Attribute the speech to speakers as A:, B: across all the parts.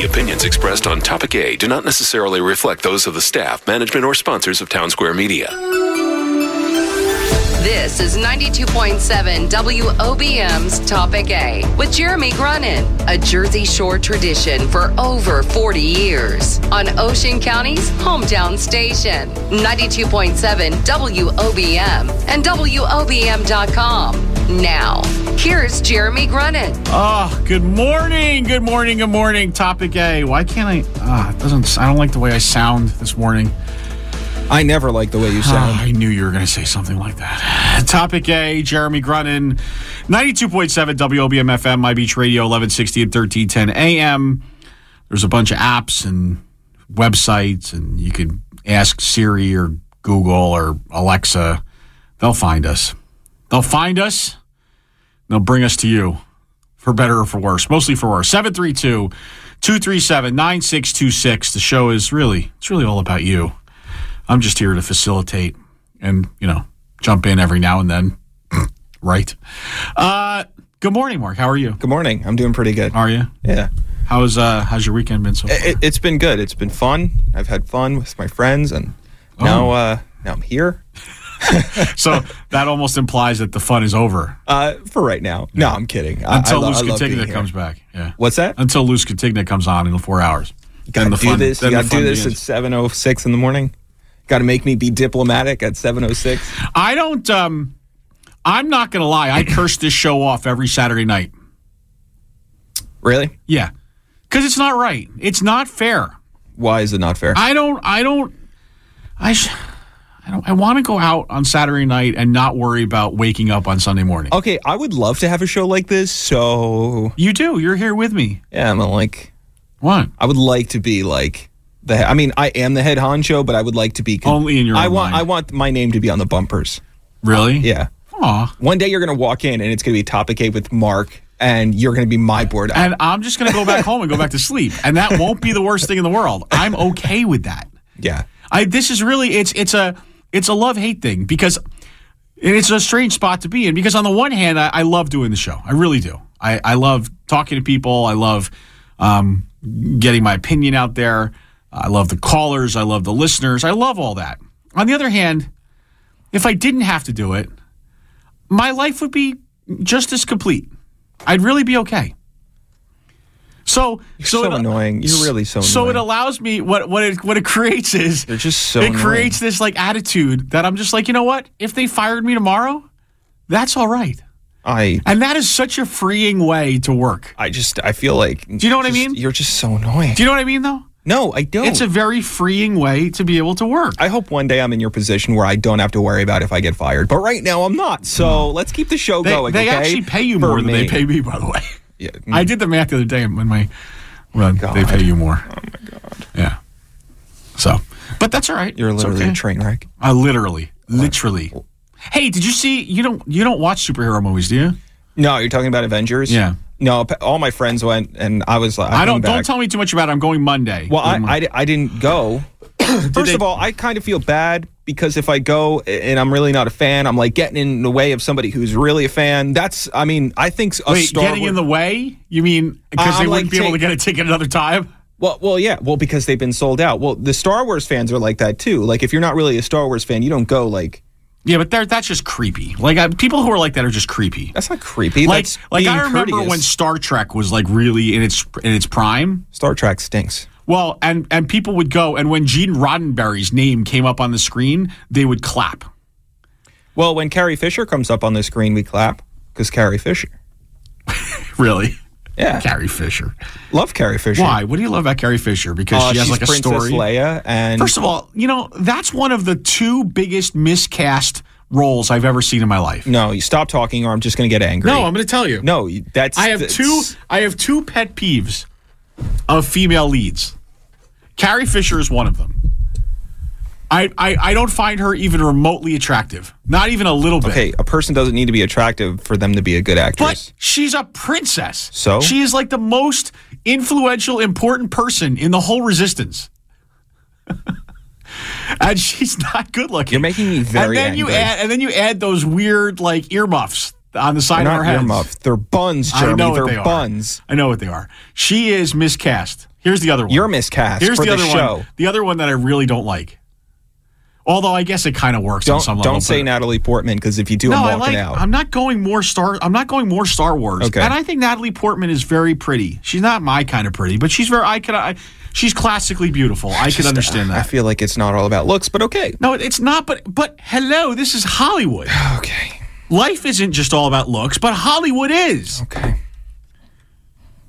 A: The opinions expressed on Topic A do not necessarily reflect those of the staff, management, or sponsors of Town Square Media.
B: This is 92.7 WOBM's Topic A with Jeremy Grunin, a Jersey Shore tradition for over 40 years on Ocean County's hometown station. 92.7 WOBM and WOBM.com. Now, here's Jeremy Grunin.
C: Oh, good morning. Good morning. Good morning. Topic A. Why can't I? Ah, it doesn't. I don't like the way I sound this morning.
D: I never like the way you
C: Ah,
D: sound.
C: I knew you were going to say something like that. Topic A. Jeremy Grunin, ninety-two point seven WOBM FM, My Beach Radio, eleven sixty and thirteen ten AM. There's a bunch of apps and websites, and you can ask Siri or Google or Alexa. They'll find us. They'll find us. They'll bring us to you for better or for worse, mostly for worse. 732 237 9626. The show is really, it's really all about you. I'm just here to facilitate and, you know, jump in every now and then. right. Uh, good morning, Mark. How are you?
D: Good morning. I'm doing pretty good.
C: Are you?
D: Yeah.
C: How's uh how's your weekend been so far?
D: It, it's been good. It's been fun. I've had fun with my friends, and now, uh, now I'm here.
C: so that almost implies that the fun is over
D: Uh, for right now. No, I'm kidding. I-
C: until
D: I, lo-
C: Luz
D: I love being
C: Catigna
D: here.
C: comes back. Yeah.
D: What's that?
C: Until Luz Catigna comes on in four hours.
D: You gotta do
C: fun-
D: this. You gotta do
C: fun
D: this
C: begins.
D: at 7:06 in the morning. Got to make me be diplomatic at 7:06.
C: I don't. Um, I'm not going to lie. I curse this show off every Saturday night.
D: Really?
C: Yeah, because it's not right. It's not fair.
D: Why is it not fair?
C: I don't. I don't. I. Sh- I. I want to go out on Saturday night and not worry about waking up on Sunday morning.
D: okay, I would love to have a show like this. So
C: You do. You're here with me.
D: yeah, I'm like,
C: What?
D: I would like to be like the. I mean, I am the head honcho, but I would like to be
C: Only in your
D: I want.
C: mind.
D: I want my name to be on the bumpers.
C: Really?
D: Yeah.
C: Aw.
D: One day you're gonna walk in and it's gonna be topic A with Mark, and you're gonna be my board.
C: And I'm just going to go back home and go back to sleep, and that won't be the worst thing in the world. I'm okay with that.
D: yeah.
C: I this is really it's it's a it's a love hate thing because it's a strange spot to be in because on the one hand I, I love doing the show. I really do. I, I love talking to people. I love um, getting my opinion out there. I love the callers. I love the listeners. I love all that. On the other hand if I didn't have to do it my life would be just as complete. I'd really be okay so so,
D: so
C: it-
D: annoying. You're really so annoying.
C: so it allows me what what it what it creates is
D: They're just so
C: it
D: annoying.
C: creates this like attitude that I'm just like you know what if they fired me tomorrow that's all right
D: I.
C: and that is such a freeing way to work
D: I just. I feel like. Do
C: you know what I mean?
D: You're just so annoying.
C: do you know what I mean though
D: no, I don't.
C: it's a very freeing way to be able to work
D: I hope one day I'm in your position where I don't have to worry about if I get fired. But right now I'm not. So hmm. let's keep the show
C: they,
D: going.
C: they
D: okay?
C: actually pay you
D: For
C: more than they pay me by the way
D: Yeah.
C: I did the math the other day when my well, oh
D: they
C: pay you more oh my god yeah so but that's all right
D: You're literally
C: okay.
D: a train wreck.
C: I literally literally hey did you see you don't you don't watch superhero movies do you
D: No, you're talking about Avengers.
C: Yeah.
D: No, all my friends went, and I was like,
C: I don't
D: came
C: don't tell me too much about it. I'm going Monday.
D: Well, I, I, I didn't go. First
C: they-
D: of all, I kind of feel bad because if I go and I'm really not a fan, I'm like getting in the way of somebody who's really a fan. That's, I mean, I think a
C: wait,
D: Star
C: getting
D: Wars,
C: in the way? You mean because they wouldn't
D: like
C: be able to get a ticket another time?
D: Well, well, yeah, well, because they've been sold out. Well, the Star Wars fans are like that too. Like, if you're not really a Star Wars fan, you don't go. Like,
C: Yeah, but that's just creepy. Like I, people who are like that are just creepy.
D: that's not creepy.
C: Like like I remember
D: courteous.
C: when Star Trek was like really in its in its prime.
D: Star Trek stinks.
C: Well, and and people would go and when Gene Roddenberry's name came up on the screen, they would clap.
D: Well, when Carrie Fisher comes up on the screen, we clap because Carrie Fisher.
C: Really?
D: Yeah,
C: Carrie Fisher.
D: love Carrie Fisher.
C: Why? What do you love about Carrie Fisher? Because
D: Uh,
C: she has
D: she's
C: like a
D: Princess
C: story.
D: Leia, and
C: First of all, you know, that's one of the two biggest miscast roles I've ever seen in my life.
D: no, you stop talking, or I'm just going to get angry.
C: No, I'm going to tell you.
D: no, that's
C: I have
D: that's-
C: two I have two pet peeves of female leads. Carrie Fisher is one of them. I, I, I don't find her even remotely attractive. Not even a little bit.
D: Okay, a person doesn't need to be attractive for them to be a good actress.
C: But she's a princess.
D: So?
C: She is like the most influential, important person in the whole resistance. and she's not good looking.
D: You're making me very
C: And then you add and then you add those weird like earmuffs on the side
D: They're
C: of her
D: not
C: head.
D: earmuffs. They're buns,
C: I
D: Jeremy.
C: know what
D: They're
C: they are.
D: buns.
C: I know what they are. She is miscast. Here's the other one.
D: You're miscast
C: Here's
D: for
C: the
D: the,
C: other
D: show.
C: one. The other one that I really don't like. Although I guess it kind of works on
D: Don't
C: some level.
D: don't say Natalie Portman because if you do,
C: No,
D: I'm
C: I like.
D: out.
C: I'm not going more Star. I'm not going more Star Wars.
D: Okay.
C: And I think Natalie Portman is very pretty. She's not my kind of pretty, but she's very. I could. I, she's classically beautiful. I could understand that.
D: I feel like it's not all about looks, but okay.
C: no, it's not. But but hello, this is Hollywood.
D: Okay.
C: Life isn't just all about looks, but Hollywood is.
D: Okay.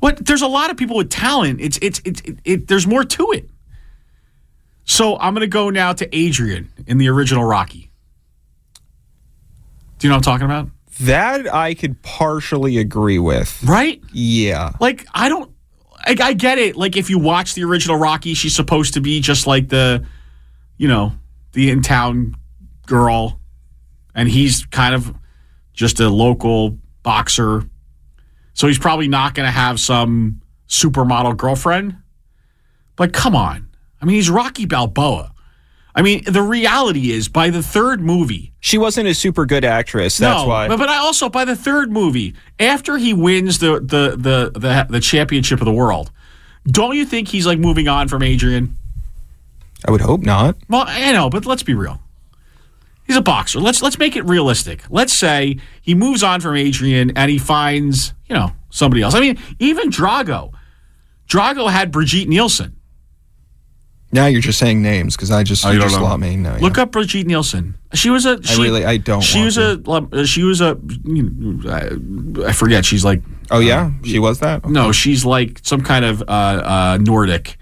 C: What? There's a lot of people with talent. It's it's it's it, it, there's more to it. So I'm going to go now to Adrian in the original Rocky. Do you know what I'm talking about?
D: That I could partially agree with.
C: Right?
D: Yeah.
C: Like I don't. I, I get it. Like if you watch the original Rocky, she's supposed to be just like the, you know, the in town girl, and he's kind of just a local boxer. So he's probably not going to have some supermodel girlfriend. But come on. I mean, he's Rocky Balboa. I mean, the reality is by the third movie,
D: She wasn't a super good actress. That's
C: no,
D: why.
C: But, but I also by the third movie, after he wins the the the the, the championship of the world, don't you think he's like moving on from Adrian?
D: I would hope not.
C: Well, I know, but let's be real. He's a boxer. Let's let's make it realistic. Let's say he moves on from Adrian and he finds, you know, somebody else. I mean, even Drago. Drago had Brigitte Nielsen.
D: Now you're just saying names because I just,
C: Oh,
D: you
C: you don't
D: just
C: know?
D: let me know.
C: Look up Brigitte Nielsen. She was a. She,
D: really- I don't
C: She
D: want
C: was a. She was a. You know, I I forget. She's like
D: Oh yeah, she was that.
C: No, she's like some kind of uh, uh, Nordic,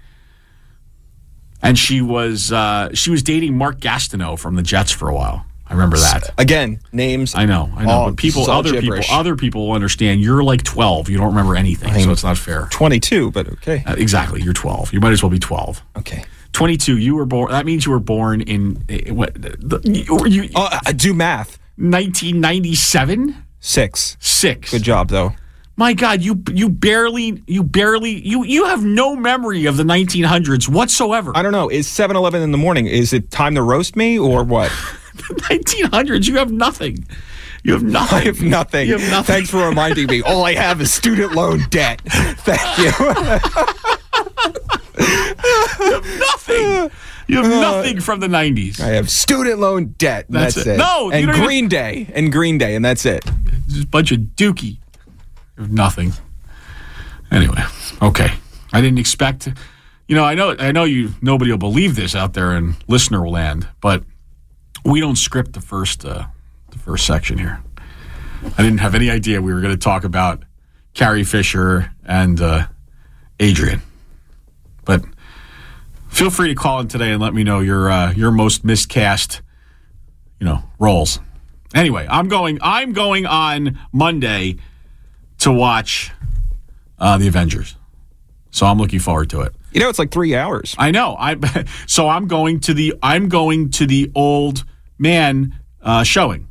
C: and she was uh, she was dating Mark Gastineau from the Jets for a while. I remember that.
D: Again, names.
C: I know, I know. but people,
D: this is all
C: other
D: gibberish.
C: people, other people will understand. You're like 12. You don't remember anything, so it's not fair.
D: 22, but okay.
C: Uh, exactly. You're 12. You might as well be 12.
D: Okay.
C: 22. You were born. That means you were born in uh, what? The, you, you,
D: I do math.
C: 1997.
D: Six.
C: Six.
D: Good job though.
C: My God, you you barely you barely you you have no memory of the 1900s whatsoever.
D: I don't know. Is 7-Eleven in the morning? Is it time to roast me or what?
C: 1900s, you have nothing. You have nothing.
D: I have nothing.
C: You have nothing.
D: Thanks for reminding me. All I have is student loan debt. Thank you.
C: nothing. You have uh, nothing from the 90s.
D: I have student loan debt.
C: That's
D: That's,
C: it.
D: it.
C: No, you
D: and
C: don't even-
D: Green Day. And Green Day, and that's it.
C: Just a bunch of dookie. Nothing. Anyway, okay. I didn't expect. You know, I know. I know you. Nobody will believe this out there in listener land, but we don't script the first uh, the first section here. I didn't have any idea we were going to talk about Carrie Fisher and uh, Adrian, but feel free to call in today and let me know your uh, your most miscast, you know, roles. Anyway, I'm going. I'm going on Monday to watch uh, the Avengers, so I'm looking forward to it.
D: You know, it's like three hours.
C: I know. I so I'm going to the I'm going to the old man uh, showing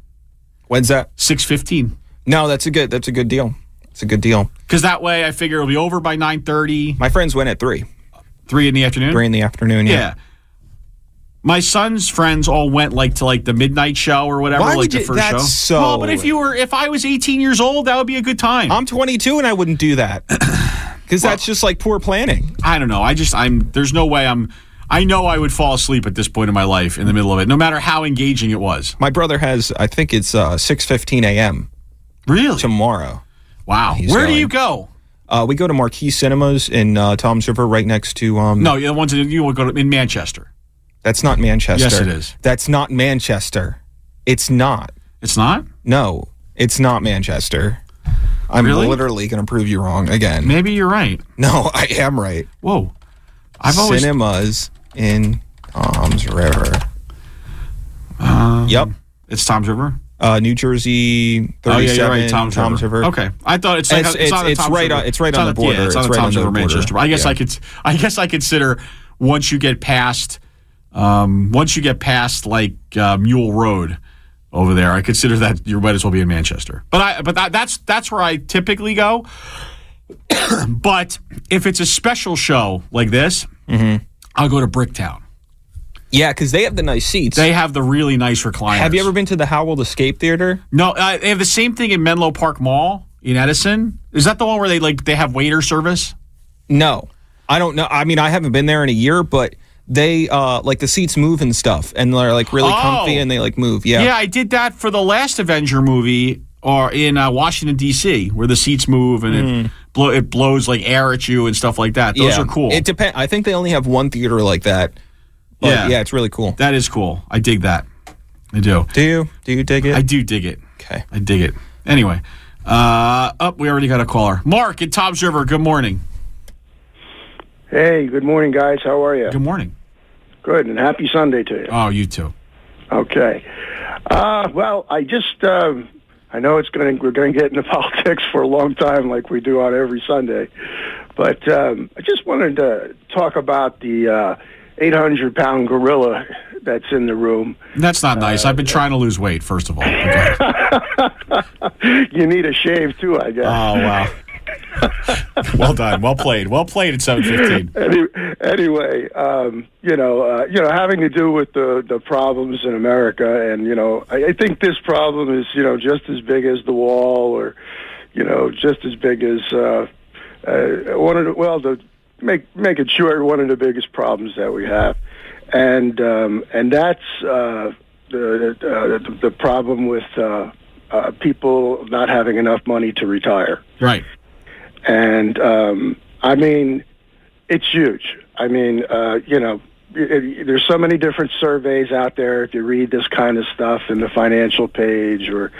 D: When's that?
C: six fifteen
D: No, that's a good. That's a good deal. It's a good deal.
C: because that way I figure it'll be over by nine thirty,
D: My friends went at three,
C: three in the afternoon.
D: three in the afternoon. Yeah.
C: Yeah. My son's friends all went like to like the midnight show or whatever,
D: Why
C: like the
D: you-
C: first
D: that's
C: show.
D: so-
C: Well, but if you were, if I was 18 years old, that would be a good time.
D: I'm 22 and I wouldn't do that because that's just like poor planning.
C: I don't know. I just I'm there's no way I'm I know I would fall asleep at this point in my life in the middle of it, no matter how engaging it was.
D: My brother has, I think it's uh, 6:15 a.m.
C: Really?
D: tomorrow.
C: Wow.
D: He's
C: Where do you go?
D: Uh, we go to Marquee Cinemas in uh, Toms River, right next to. Um,
C: No, the ones that you would go to in Manchester.
D: That's not Manchester.
C: Yes, it is.
D: That's not Manchester. It's not.
C: It's not?
D: No, it's not Manchester. I'm
C: Really?
D: literally going to prove you wrong again.
C: Maybe you're right.
D: No, I am right.
C: Whoa. I've always
D: Cinemas in Toms River.
C: Um,
D: yep.
C: It's Toms River.
D: Uh, New Jersey, 37,
C: Oh yeah, you're right. Tom's,
D: River.
C: Okay, I thought it's like
D: It's-
C: it's,
D: it's-
C: on the
D: it's
C: Tom's
D: right
C: River.
D: on- it's right
C: It's
D: on the border.
C: Yeah, it's on the
D: right
C: Tom's
D: the
C: River,
D: border.
C: Manchester. I guess
D: Yeah.
C: I could. I guess I consider once you get past, um, once you get past like uh, Mule Road over there, I consider that you might as well be in Manchester. But I, but that, that's that's where I typically go. but if it's a special show like this,
D: Mm-hmm.
C: I'll go to Bricktown.
D: Yeah, because they have the nice seats.
C: They have the really nice recliners.
D: have you ever been to the Howell Escape Theater?
C: No, uh, they have the same thing in Menlo Park Mall in Edison. Is that the one where they like they have waiter service?
D: No. I don't know. I mean, I haven't been there in a year, but they uh like the seats move and stuff, and they're like really
C: Oh.
D: comfy and they like move. Yeah.
C: Yeah, I did that for the last Avenger movie, or in uh, Washington D.C., where the seats move and it blow it blows like air at you and stuff like that. Those
D: Yeah.
C: are cool.
D: It depends. I think they only have one theater like that. But
C: Yeah.
D: yeah, it's really cool.
C: that is cool. I dig that. I do.
D: Do you? Do you dig it?
C: I do dig it.
D: okay.
C: I dig it. Anyway, uh, up. we already got a caller. Mark at Toms River. Good morning.
E: Hey, good morning, guys. How are you?
C: Good morning.
E: Good, and happy Sunday to you.
C: Oh, you too.
E: Okay. Uh, well, I just, um, I know it's going we're going to get into politics for a long time like we do on every Sunday. But um, I just wanted to talk about the uh, 800 pound gorilla that's in the room.
C: That's not nice. I've been trying to lose weight. First of all. Okay.
E: You need a shave too, I guess.
C: Oh wow. Well done. Well played. Well played at seven fifteen.
E: Any, anyway, um, you know, uh, you know, having to do with the the problems in America, and you know, I, I think this problem is you know just as big as the wall, or you know, just as big as uh, uh, one of the well, the make make it short, one of the biggest problems that we have, and um, and that's uh, the, uh, the the problem with uh, uh, people not having enough money to retire.
C: Right.
E: And um, I mean, it's huge. I mean, uh, you know, there's so many different surveys out there. If you read this kind of stuff in the financial page, or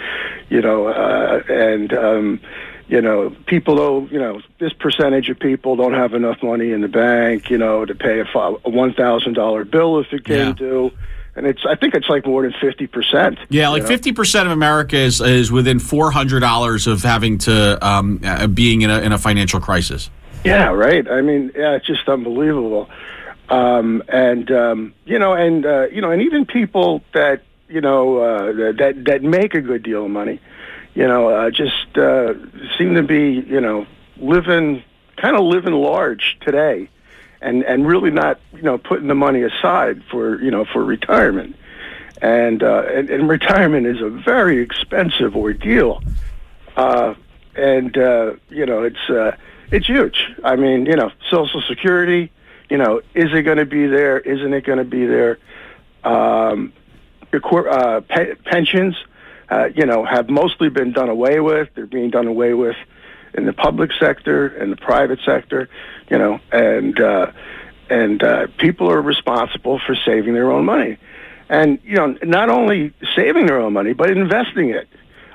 E: you know, uh, and um, you know, people don't, you know, this percentage of people don't have enough money in the bank, you know, to pay a, a one thousand dollar bill if it came
C: Yeah.
E: due. And it's, I think it's like more than fifty percent.
C: Yeah, like fifty percent of America is is within four hundred dollars of having to um, uh, being in a in a financial crisis.
E: Yeah, right. I mean, yeah, it's just unbelievable. Um, and um, you know, and uh, you know, and even people that you know uh, that that make a good deal of money, you know, uh, just uh, seem to be you know living kind of living large today, and and really not you know putting the money aside for you know for retirement. And, uh, and and retirement is a very expensive ordeal uh, and uh, you know it's uh, it's huge. I mean, you know, Social Security. You know, is it going to be there? Isn't it going to be there? Um, your cor- uh, pe- pensions, uh, you know, have mostly been done away with. They're being done away with in the public sector and the private sector. You know, and uh, and uh, people are responsible for saving their own money, and you know, not only saving their own money but investing it.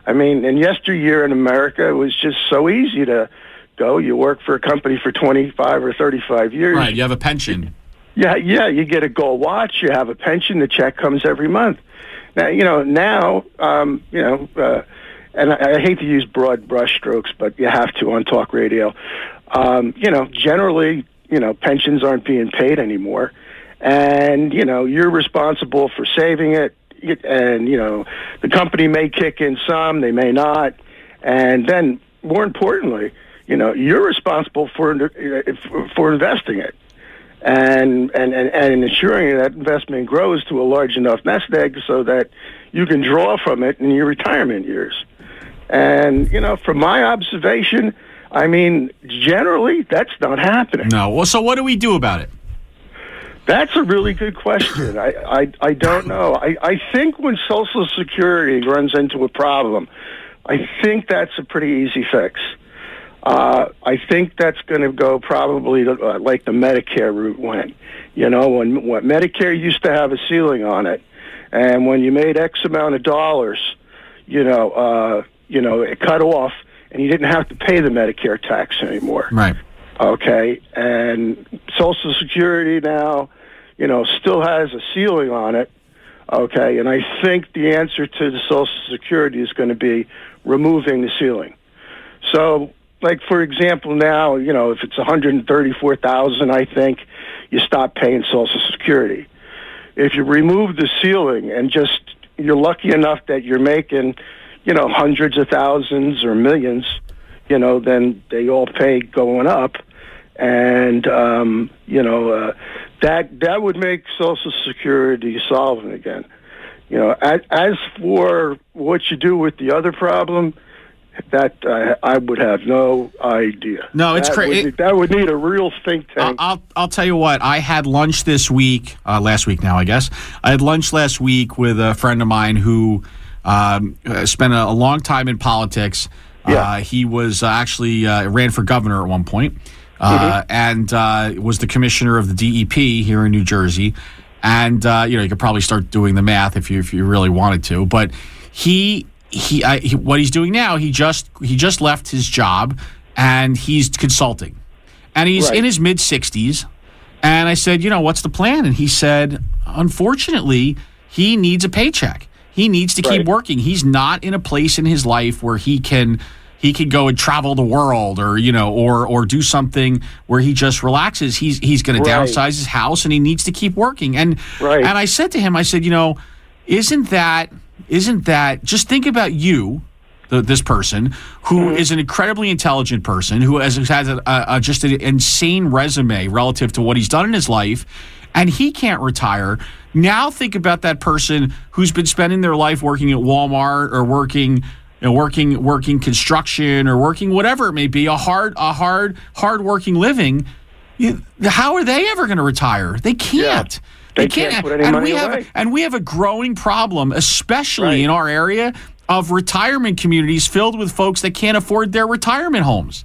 E: I mean, in yesteryear in America, it was just so easy to go. You work for a company for 25 or 35 years.
C: Right. You have a pension.
E: Yeah, yeah. You get a gold watch. You have a pension. The check comes every month. Now, you know, now, um, you know, uh, and I, I hate to use broad brushstrokes, but you have to on talk radio. Um, you know, generally, you know, pensions aren't being paid anymore, and you know, you're responsible for saving it. And you know, the company may kick in some, they may not, and then more importantly, you know, you're responsible for for investing it and, and, and, and ensuring that investment grows to a large enough nest egg so that you can draw from it in your retirement years. And, you know, from my observation, I mean, generally, that's not happening.
C: No. Well, so what do we do about it?
E: That's a really good question. I, I, I don't know. I, I think when Social Security runs into a problem, I think that's a pretty easy fix. Uh, I think that's going to go probably to, uh, like the Medicare route went. You know, when what Medicare used to have a ceiling on it, and when you made X amount of dollars, you know, uh, you know, it cut off, and you didn't have to pay the Medicare tax anymore.
C: Right.
E: Okay, and Social Security now, you know, still has a ceiling on it. Okay, and I think the answer to the Social Security is going to be removing the ceiling. So, like for example, now you know if it's one hundred thirty-four thousand, I think you stop paying Social Security. If you remove the ceiling and just you're lucky enough that you're making, you know, hundreds of thousands or millions, you know, then they all pay going up, and um, you know uh, that that would make Social Security solvent again. You know, as, as for what you do with the other problem, that uh, I would have no idea.
C: No, it's
E: crazy.
C: it-
E: that would need a real think tank.
C: I'll I'll tell you what. I had lunch this week, uh, last week now, I guess. I had lunch last week with a friend of mine who um, uh, spent a, a long time in politics.
E: Yeah.
C: Uh, he was uh, actually uh, ran for governor at one point, uh, and uh, was the commissioner of the DEP here in New Jersey. And uh, you know, you could probably start doing the math if you if you really wanted to. But he he, I, he what he's doing now, he just he just left his job and he's consulting and he's
E: Right.
C: in his mid 60s. And I said, you know, what's the plan? And he said, unfortunately, he needs a paycheck. He needs to keep working. He's not in a place in his life where he can he could go and travel the world or you know or or do something where he just relaxes. He's he's going to downsize his house and he needs to keep working. And
E: Right.
C: and I said to him, I said, you know, isn't that isn't that just think about you the, this person who mm-hmm. is an incredibly intelligent person who has, has a, a, a- just an insane resume relative to what he's done in his life and he can't retire. Now think about that person who's been spending their life working at walmart or working you know, working working construction or working whatever it may be a hard a hard hard working living. You, how are they ever going to retire? They can't.
E: They can't put any
C: and
E: money
C: we have and we have a growing problem, especially
E: Right.
C: in our area, of retirement communities filled with folks that can't afford their retirement homes.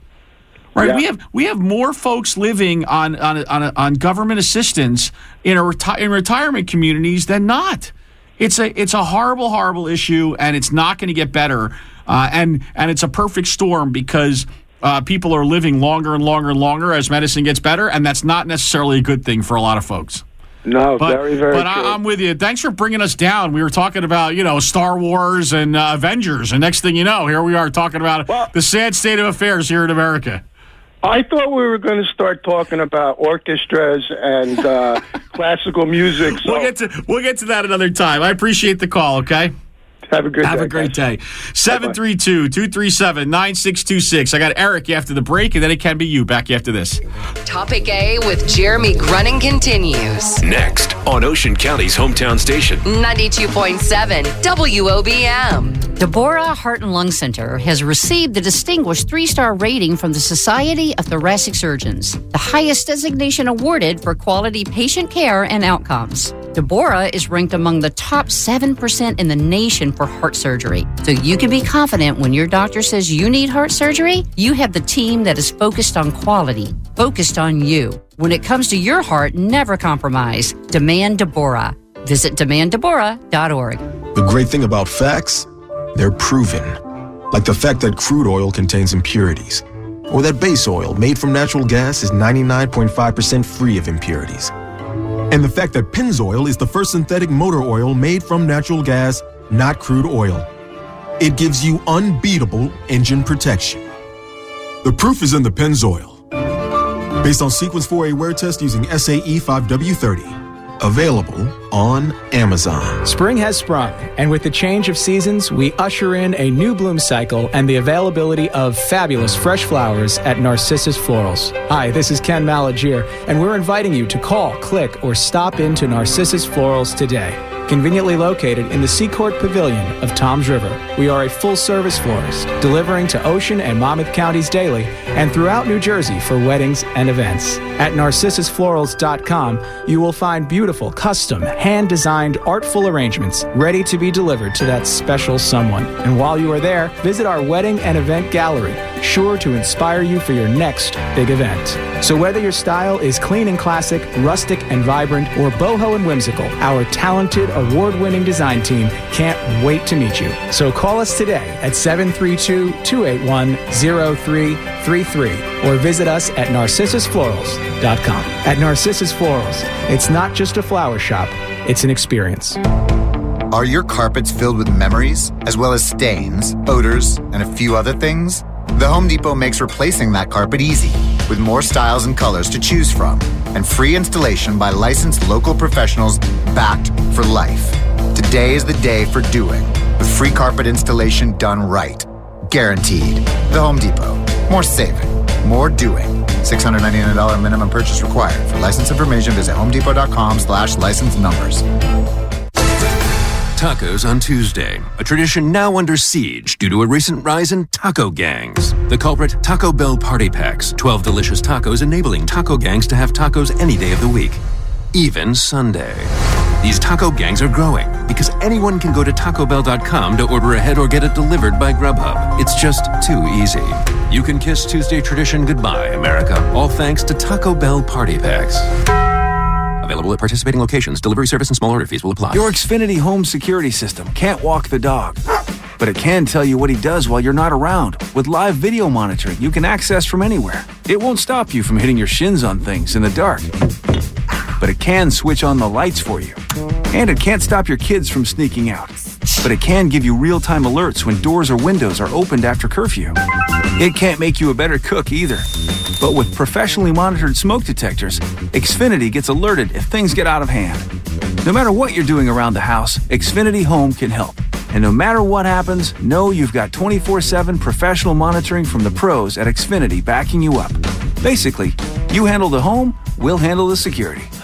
C: Right?
E: Yeah.
C: We have we have more folks living on on on, on government assistance in a reti- in retirement communities than not. It's a it's a horrible horrible issue, and it's not going to get better. Uh, and and it's a perfect storm because. Uh, people are living longer and longer and longer as medicine gets better, and that's not necessarily a good thing for a lot of folks.
E: no,
C: But,
E: very, very
C: but
E: true.
C: I, I'm with you. Thanks for bringing us down. We were talking about, you know, Star Wars and uh, Avengers, and next thing you know, here we are talking about
E: Well-
C: the sad state of affairs here in America.
E: I thought we were going to start talking about orchestras and uh, classical music. So
C: We'll get to we'll get to that another time. I appreciate the call. Okay.
E: have a good
C: Have
E: day.
C: a great
E: guys.
C: day. 732 237 9626. I got Eric after the break, and then it can be you back after this.
B: Topic A with Jeremy Grunin continues.
A: Next on Ocean County's hometown station.
B: 92.7 WOBM.
F: Deborah Heart and Lung Center has received the distinguished three star rating from the Society of Thoracic Surgeons, the highest designation awarded for quality patient care and outcomes. Deborah is ranked among the top 7% in the nation for heart surgery. So you can be confident when your doctor says you need heart surgery, you have the team that is focused on quality, focused on you. When it comes to your heart, never compromise. Demand Deborah. Visit demanddeborah.org.
G: The great thing about facts, they're proven. Like the fact that crude oil contains impurities, or that base oil made from natural gas is 99.5% free of impurities. And the fact that Pennzoil is the first synthetic motor oil made from natural gas, not crude oil. It gives you unbeatable engine protection. The proof is in the Pennzoil. Based on Sequence 4A wear test using SAE 5W30. Available on Amazon.
H: Spring has sprung, and with the change of seasons, we usher in a new bloom cycle and the availability of fabulous fresh flowers at Narcissus Florals. Hi, this is Ken Malagier, and we're inviting you to call, click, or stop into Narcissus Florals today. Conveniently located in the Seacourt Pavilion of Toms River, we are a full service florist, delivering to Ocean and Monmouth counties daily and throughout New Jersey for weddings and events. At narcissusflorals.com, you will find beautiful, custom, hand designed, artful arrangements ready to be delivered to that special someone. And while you are there, visit our wedding and event gallery, sure to inspire you for your next big event. So, whether your style is clean and classic, rustic and vibrant, or boho and whimsical, our talented, award winning design team can't wait to meet you. So, call us today at 732 281 0333 or visit us at narcissusflorals.com. At Narcissus Florals, it's not just a flower shop, it's an experience.
I: Are your carpets filled with memories, as well as stains, odors, and a few other things? The Home Depot makes replacing that carpet easy, with more styles and colors to choose from, and free installation by licensed local professionals backed for life. Today is the day for doing, with free carpet installation done right. Guaranteed. The Home Depot. More saving, more doing. $699 minimum purchase required. For license information, visit homedepot.com slash license numbers.
A: Tacos on Tuesday, a tradition now under siege due to a recent rise in taco gangs. The culprit, Taco Bell Party Packs, 12 delicious tacos enabling taco gangs to have tacos any day of the week, even Sunday. These taco gangs are growing because anyone can go to tacobell.com to order ahead or get it delivered by Grubhub. It's just too easy. You can kiss Tuesday tradition goodbye, America, all thanks to Taco Bell Party Packs. Available at participating locations. Delivery service and small order fees will apply.
J: Your Xfinity home security system can't walk the dog, but it can tell you what he does while you're not around. With live video monitoring you can access from anywhere. It won't stop you from hitting your shins on things in the dark, but it can switch on the lights for you. And it can't stop your kids from sneaking out, but it can give you real time alerts when doors or windows are opened after curfew. It can't make you a better cook either. But with professionally monitored smoke detectors, Xfinity gets alerted if things get out of hand. No matter what you're doing around the house, Xfinity Home can help. And no matter what happens, know you've got 24 7 professional monitoring from the pros at Xfinity backing you up. Basically, you handle the home, we'll handle the security.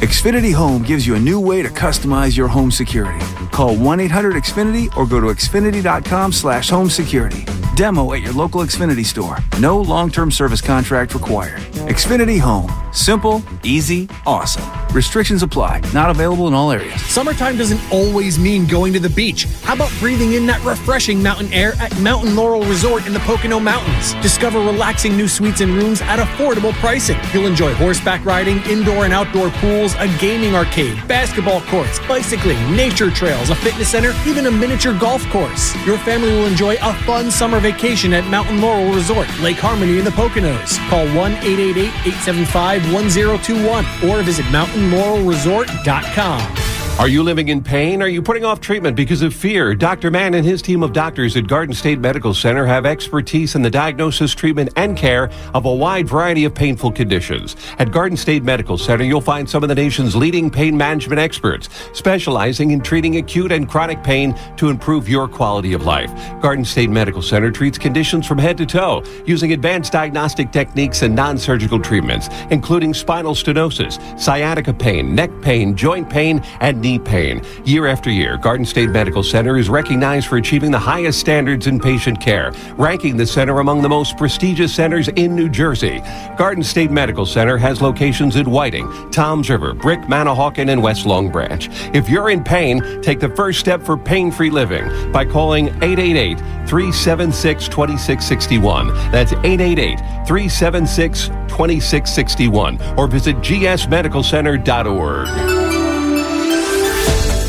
J: Xfinity Home gives you a new way to customize your home security. Call 1-800-XFINITY or go to xfinity.com slash home security. Demo at your local Xfinity store. No long-term service contract required. Xfinity Home. Simple, easy, awesome. Restrictions apply. Not available in all areas.
K: Summertime doesn't always mean going to the beach. How about breathing in that refreshing mountain air at Mountain Laurel Resort in the Pocono Mountains? Discover relaxing new suites and rooms at affordable pricing. You'll enjoy horseback riding, indoor and outdoor pools, a gaming arcade, basketball courts, bicycling, nature trails, a fitness center, even a miniature golf course. Your family will enjoy a fun summer vacation at Mountain Laurel Resort, Lake Harmony in the Poconos. Call 1 888 875 1021 or visit mountainlaurelresort.com.
L: Are you living in pain? Are you putting off treatment because of fear? Dr. Mann and his team of doctors at Garden State Medical Center have expertise in the diagnosis, treatment, and care of a wide variety of painful conditions. At Garden State Medical Center, you'll find some of the nation's leading pain management experts, specializing in treating acute and chronic pain to improve your quality of life. Garden State Medical Center treats conditions from head to toe using advanced diagnostic techniques and non-surgical treatments, including spinal stenosis, sciatica pain, neck pain, joint pain, and knee pain. Year after year, Garden State Medical Center is recognized for achieving the highest standards in patient care, ranking the center among the most prestigious centers in New Jersey. Garden State Medical Center has locations in Whiting, Toms River, Brick, Manahawkin, and West Long Branch. If you're in pain, take the first step for pain-free living by calling 888 376 2661. That's 888 376 2661 or visit gsmedicalcenter.org.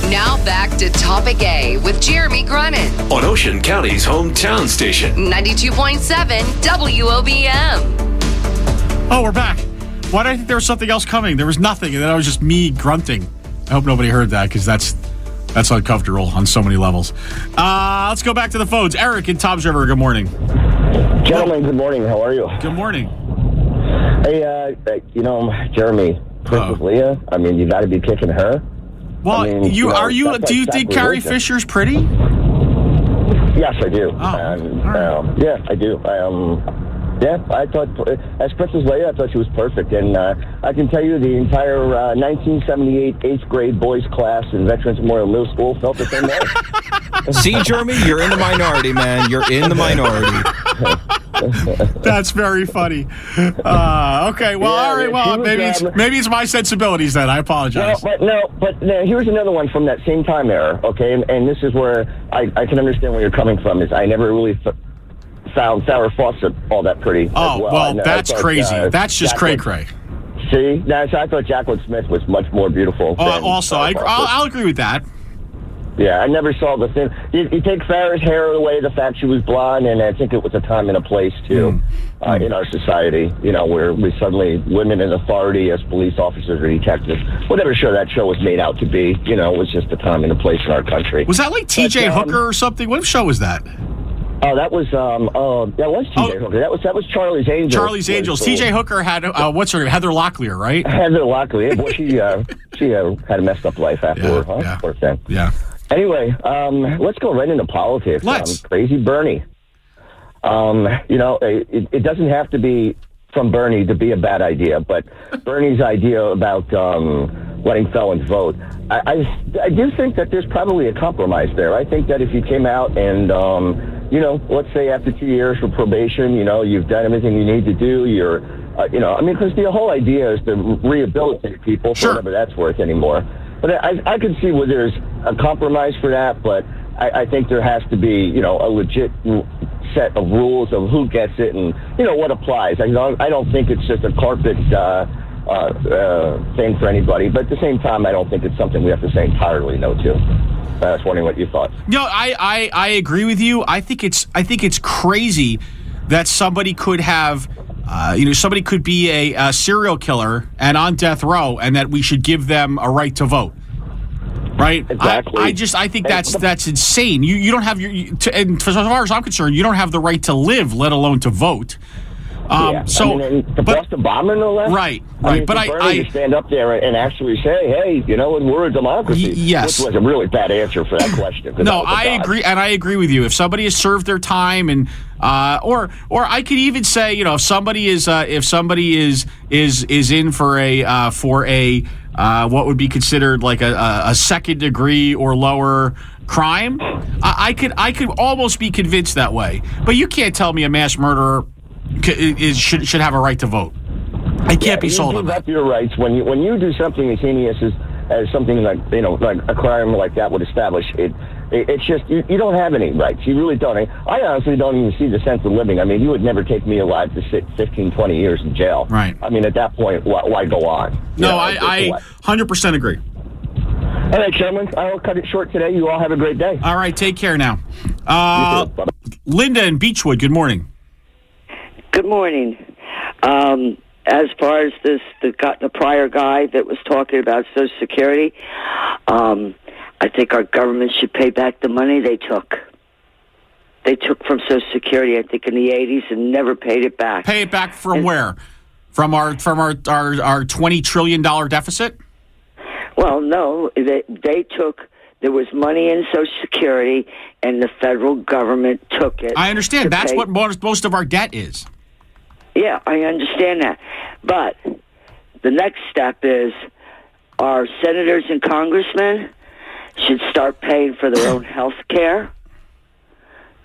B: Now back to Topic A with Jeremy Grunin.
A: On Ocean County's hometown station.
B: 92.7 WOBM.
C: Oh, we're back. Why did I think there was something else coming? There was nothing, and then I was just me grunting. I hope nobody heard that because that's that's uncomfortable on so many levels. Uh, let's go back to the phones. Eric in Toms River. Good morning.
M: Gentlemen, good morning. How are you?
C: Good morning.
M: Hey, uh, uh, you know, Jeremy, Princess Leia. I mean, you got to be kicking her.
C: Well,
M: I mean,
C: you,
M: know,
C: are you? Do you think Carrie. Fisher's pretty?
M: Yes, I do. Um, um, yeah, I do. I, um, yeah, I thought as Princess Leia, I thought she was perfect, and uh, I can tell you the entire uh, 1978 eighth grade boys class in Veterans Memorial Middle School felt the same way.
D: See, Jeremy, you're in the minority, man. You're in the minority.
C: That's very funny. Uh, okay, well,
M: Yeah,
C: all right.
M: she
C: Well,
M: was,
C: maybe it's
M: um,
C: maybe it's my sensibilities then. I
M: No,
C: apologize.
M: but no, but no, here's another one from that same time era. Okay, and, and this is where I, I can understand where you're coming from. Is I never really f- found Farrah Fawcett all that pretty.
C: Oh
M: well,
C: well, that's
M: thought,
C: crazy.
M: uh,
C: that's just cray cray.
M: See, no, so I thought Jaclyn Smith was much more beautiful.
C: Uh,
M: than
C: also, I, I'll, I'll agree with that.
M: Yeah, I never saw the thing. You, you take Farrah's hair away, the fact she was blonde, and I think it was a time and a place too
C: Hmm.
M: uh, in our society. You know, where we suddenly women in authority as police officers or detectives, whatever show that show was made out to be. You know, it was just a time and a place in our country.
C: Was that like T.J.
M: But, um,
C: Hooker or something? What show was that?
M: Oh, that was um. Oh, that was T.J. Hooker. That was that was Charlie's Angels.
C: Charlie's Angels. T.J. Hooker had uh, what's her name? Heather Locklear, right?
M: Heather Locklear. Boy, she uh, she uh, had a messed up life afterward, huh? Poor thing.
C: Yeah.
M: Anyway, um, let's go right into politics.
C: Let's.
M: Um, crazy Bernie. Um, you know, it, it doesn't have to be from Bernie to be a bad idea, but Bernie's idea about um, letting felons vote. I, I, I do think that there's probably a compromise there. I think that if you came out and, um, you know, let's say after two years for probation, you know, you've done everything you need to do, you're, uh, you know, I mean, because the whole idea is to rehabilitate people for whatever that's worth anymore. But I, I could see where there's a compromise for that, but I, I think there has to be, you know, a legit set of rules of who gets it and, you know, what applies. I don't, I don't think it's just a carpet, uh, uh, uh, thing for anybody. But at the same time, I don't think it's something we have to say entirely no to. I was wondering what you thought.
C: No, I, I, I agree with you. I think it's I think it's crazy that somebody could have, uh, you know, somebody could be a, a serial killer and on death row, and that we should give them a right to vote. Right.
M: Exactly.
C: I, I just I think that's that's insane. You you don't have your you, to, and as far as I'm concerned, you don't have the right to live, let alone to vote. Um,
M: yeah.
C: So,
M: I mean, the
C: but-
M: Boston bomber, no less.
C: Right,
M: I
C: right.
M: mean,
C: But I- I-
M: to stand up there and actually say, "Hey, you know, we're a democracy."
C: Y- yes.
M: which was a really bad answer for that question.
C: No,
M: that was a
C: I agree, and I agree with you. If somebody has served their time, and uh, or or I could even say, you know, if somebody is uh, if somebody is is is in for a uh, for a uh, what would be considered like a, a, second degree or lower crime, I, I could I could almost be convinced that way. But you can't tell me a mass murderer is, should should have a right to vote. I can't be
M: you
C: sold
M: give
C: on that.
M: up your rights when you when you do something as heinous as, as something like you know like a crime like that would establish it. it it's just you, you don't have any rights. You really don't. I, honestly don't even see the sense of living. I mean, you would never take me alive to sit 15, 20 years in jail.
C: Right.
M: I mean, at that point, why, why go on? You
C: No,
M: know,
C: I I hundred percent agree.
M: All right, gentlemen, I'll cut it short today. You all have a great day.
C: All right, take care now. Uh, Linda in Beechwood. Good morning.
N: Good morning. Um, as far as this, the, the prior guy that was talking about Social Security, um, I think our government should pay back the money they took. They took from Social Security, I think, in the '80s, and never paid it back.
C: Pay it back from where? From our from our our, our twenty trillion dollar deficit.
N: Well, no, they they took. There was money in Social Security, and the federal government took it.
C: I understand. That's
N: pay-
C: what most, most of our debt is.
N: Yeah, I understand that. But the next step is our senators and congressmen should start paying for their own health care.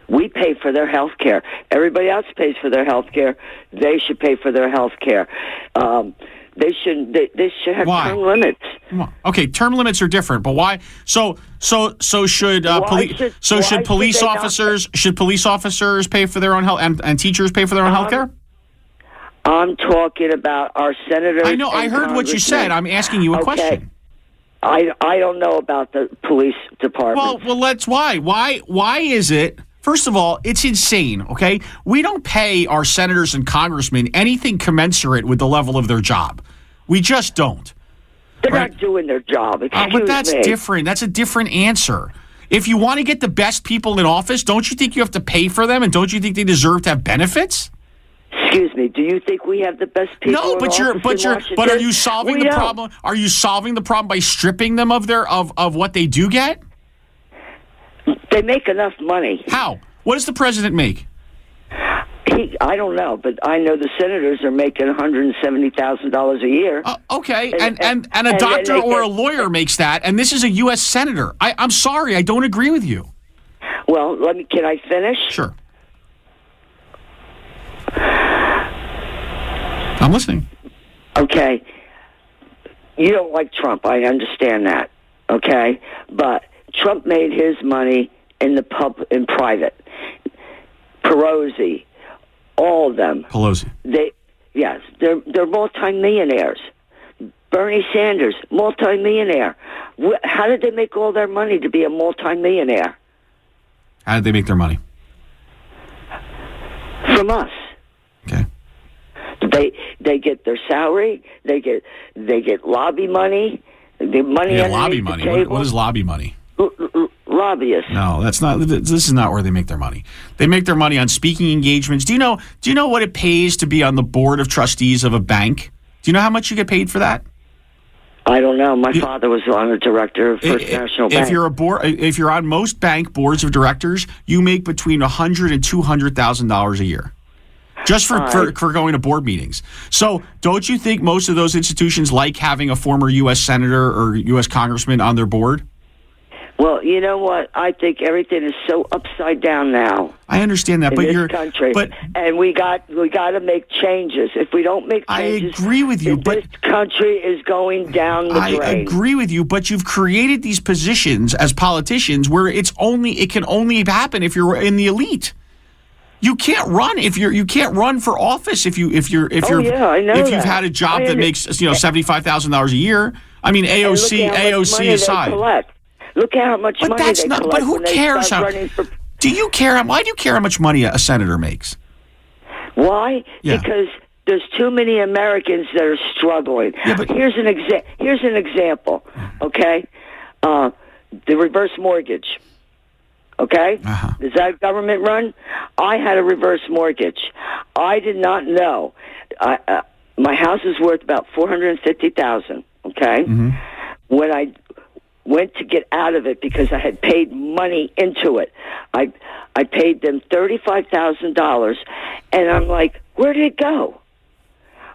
N: We pay for their health care. Everybody else pays for their health care. They should pay for their health care. Um, they should. They, they should have
C: Why?
N: term limits.
C: Okay, term limits are different, but why? So so so should uh, police?
N: should-
C: So should
N: should
C: police
N: not
C: officers? Should police officers pay for their own health and, and teachers pay for their own
N: Um,
C: health care?
N: I'm talking about our senators.
C: I know. I heard what you said. I'm asking you a
N: Okay.
C: question.
N: I I don't know about the police department.
C: Well, well, let's why why why is it? First of all, it's insane. Okay, we don't pay our senators and congressmen anything commensurate with the level of their job. We just don't.
N: They're not doing their job.
C: Uh, but that's
N: me.
C: different. That's a different answer. If you want to get the best people in office, don't you think you have to pay for them, and don't you think they deserve to have benefits?
N: Excuse me. Do you think we have the best people?
C: No, but you're but you're
N: Washington?
C: but are you solving
N: We
C: the
N: don't.
C: problem? Are you solving the problem by stripping them of their of of what they do get?
N: They make enough money.
C: How? What does the president make?
N: He, I don't know, but I know the senators are making one hundred and seventy thousand dollars a year.
C: Uh, okay, and and, and a doctor or a lawyer makes that, and this is a U.S. senator. I, I'm sorry, I don't agree with you.
N: Well, let me. Can I finish?
C: Sure. I'm listening.
N: Okay. You don't like Trump. I understand that. Okay, but Trump made his money in the pub in private. Perosi, all of them.
C: Pelosi.
N: They yes, they're they're multimillionaires. Bernie Sanders, multimillionaire. How did they make all their money to be a multimillionaire?
C: How did they make their money?
N: From us. They they get their salary. They get they get lobby money. The money
C: Yeah, lobby money. What, what is lobby money?
N: L- l- lobbyists?
C: No, that's not. This is not where they make their money. They make their money on speaking engagements. Do you know? Do you know what it pays to be on the board of trustees of a bank? Do you know how much you get paid for that?
N: I don't know. My father was on the director of First National Bank.
C: If you're a board, if you're on most bank boards of directors, you make between a hundred and two hundred thousand dollars a year. Just for,
N: right.
C: for going to board meetings. So, don't you think most of those institutions like having a former U.S. senator or U.S. congressman on their board?
N: Well, you know what? I think everything is so upside down now.
C: I understand that, but you're
N: country,
C: but
N: and we got we got to make changes. If we don't make changes,
C: I agree with you, but
N: this country is going down the
C: I
N: drain.
C: agree with you, but you've created these positions as politicians where it's only it can only happen if you're in the elite. You can't run if you're you can't run for office if you if you're if
N: Oh,
C: you're
N: yeah, I know
C: if you've had a job
N: I
C: that makes you know seventy five thousand dollars a year. I mean AOC
N: at how much
C: AOC
N: money they
C: aside.
N: collect. Look at how much
C: But
N: money
C: that's
N: they
C: not.
N: collect
C: But who cares? How,
N: for
C: do you care? Why do you care how much money a senator makes?
N: Why?
C: Yeah.
N: Because there's too many Americans that are struggling. Yeah, but, here's an exa- Here's an example. Okay, uh, the reverse mortgage. Okay,
C: Uh-huh.
N: is that government run? I had a reverse mortgage. I did not know. I, uh, my house is worth about four hundred and fifty thousand. Okay, when I went to get out of it because I had paid money into it. I I paid them thirty five thousand dollars, and I'm like, where did it go?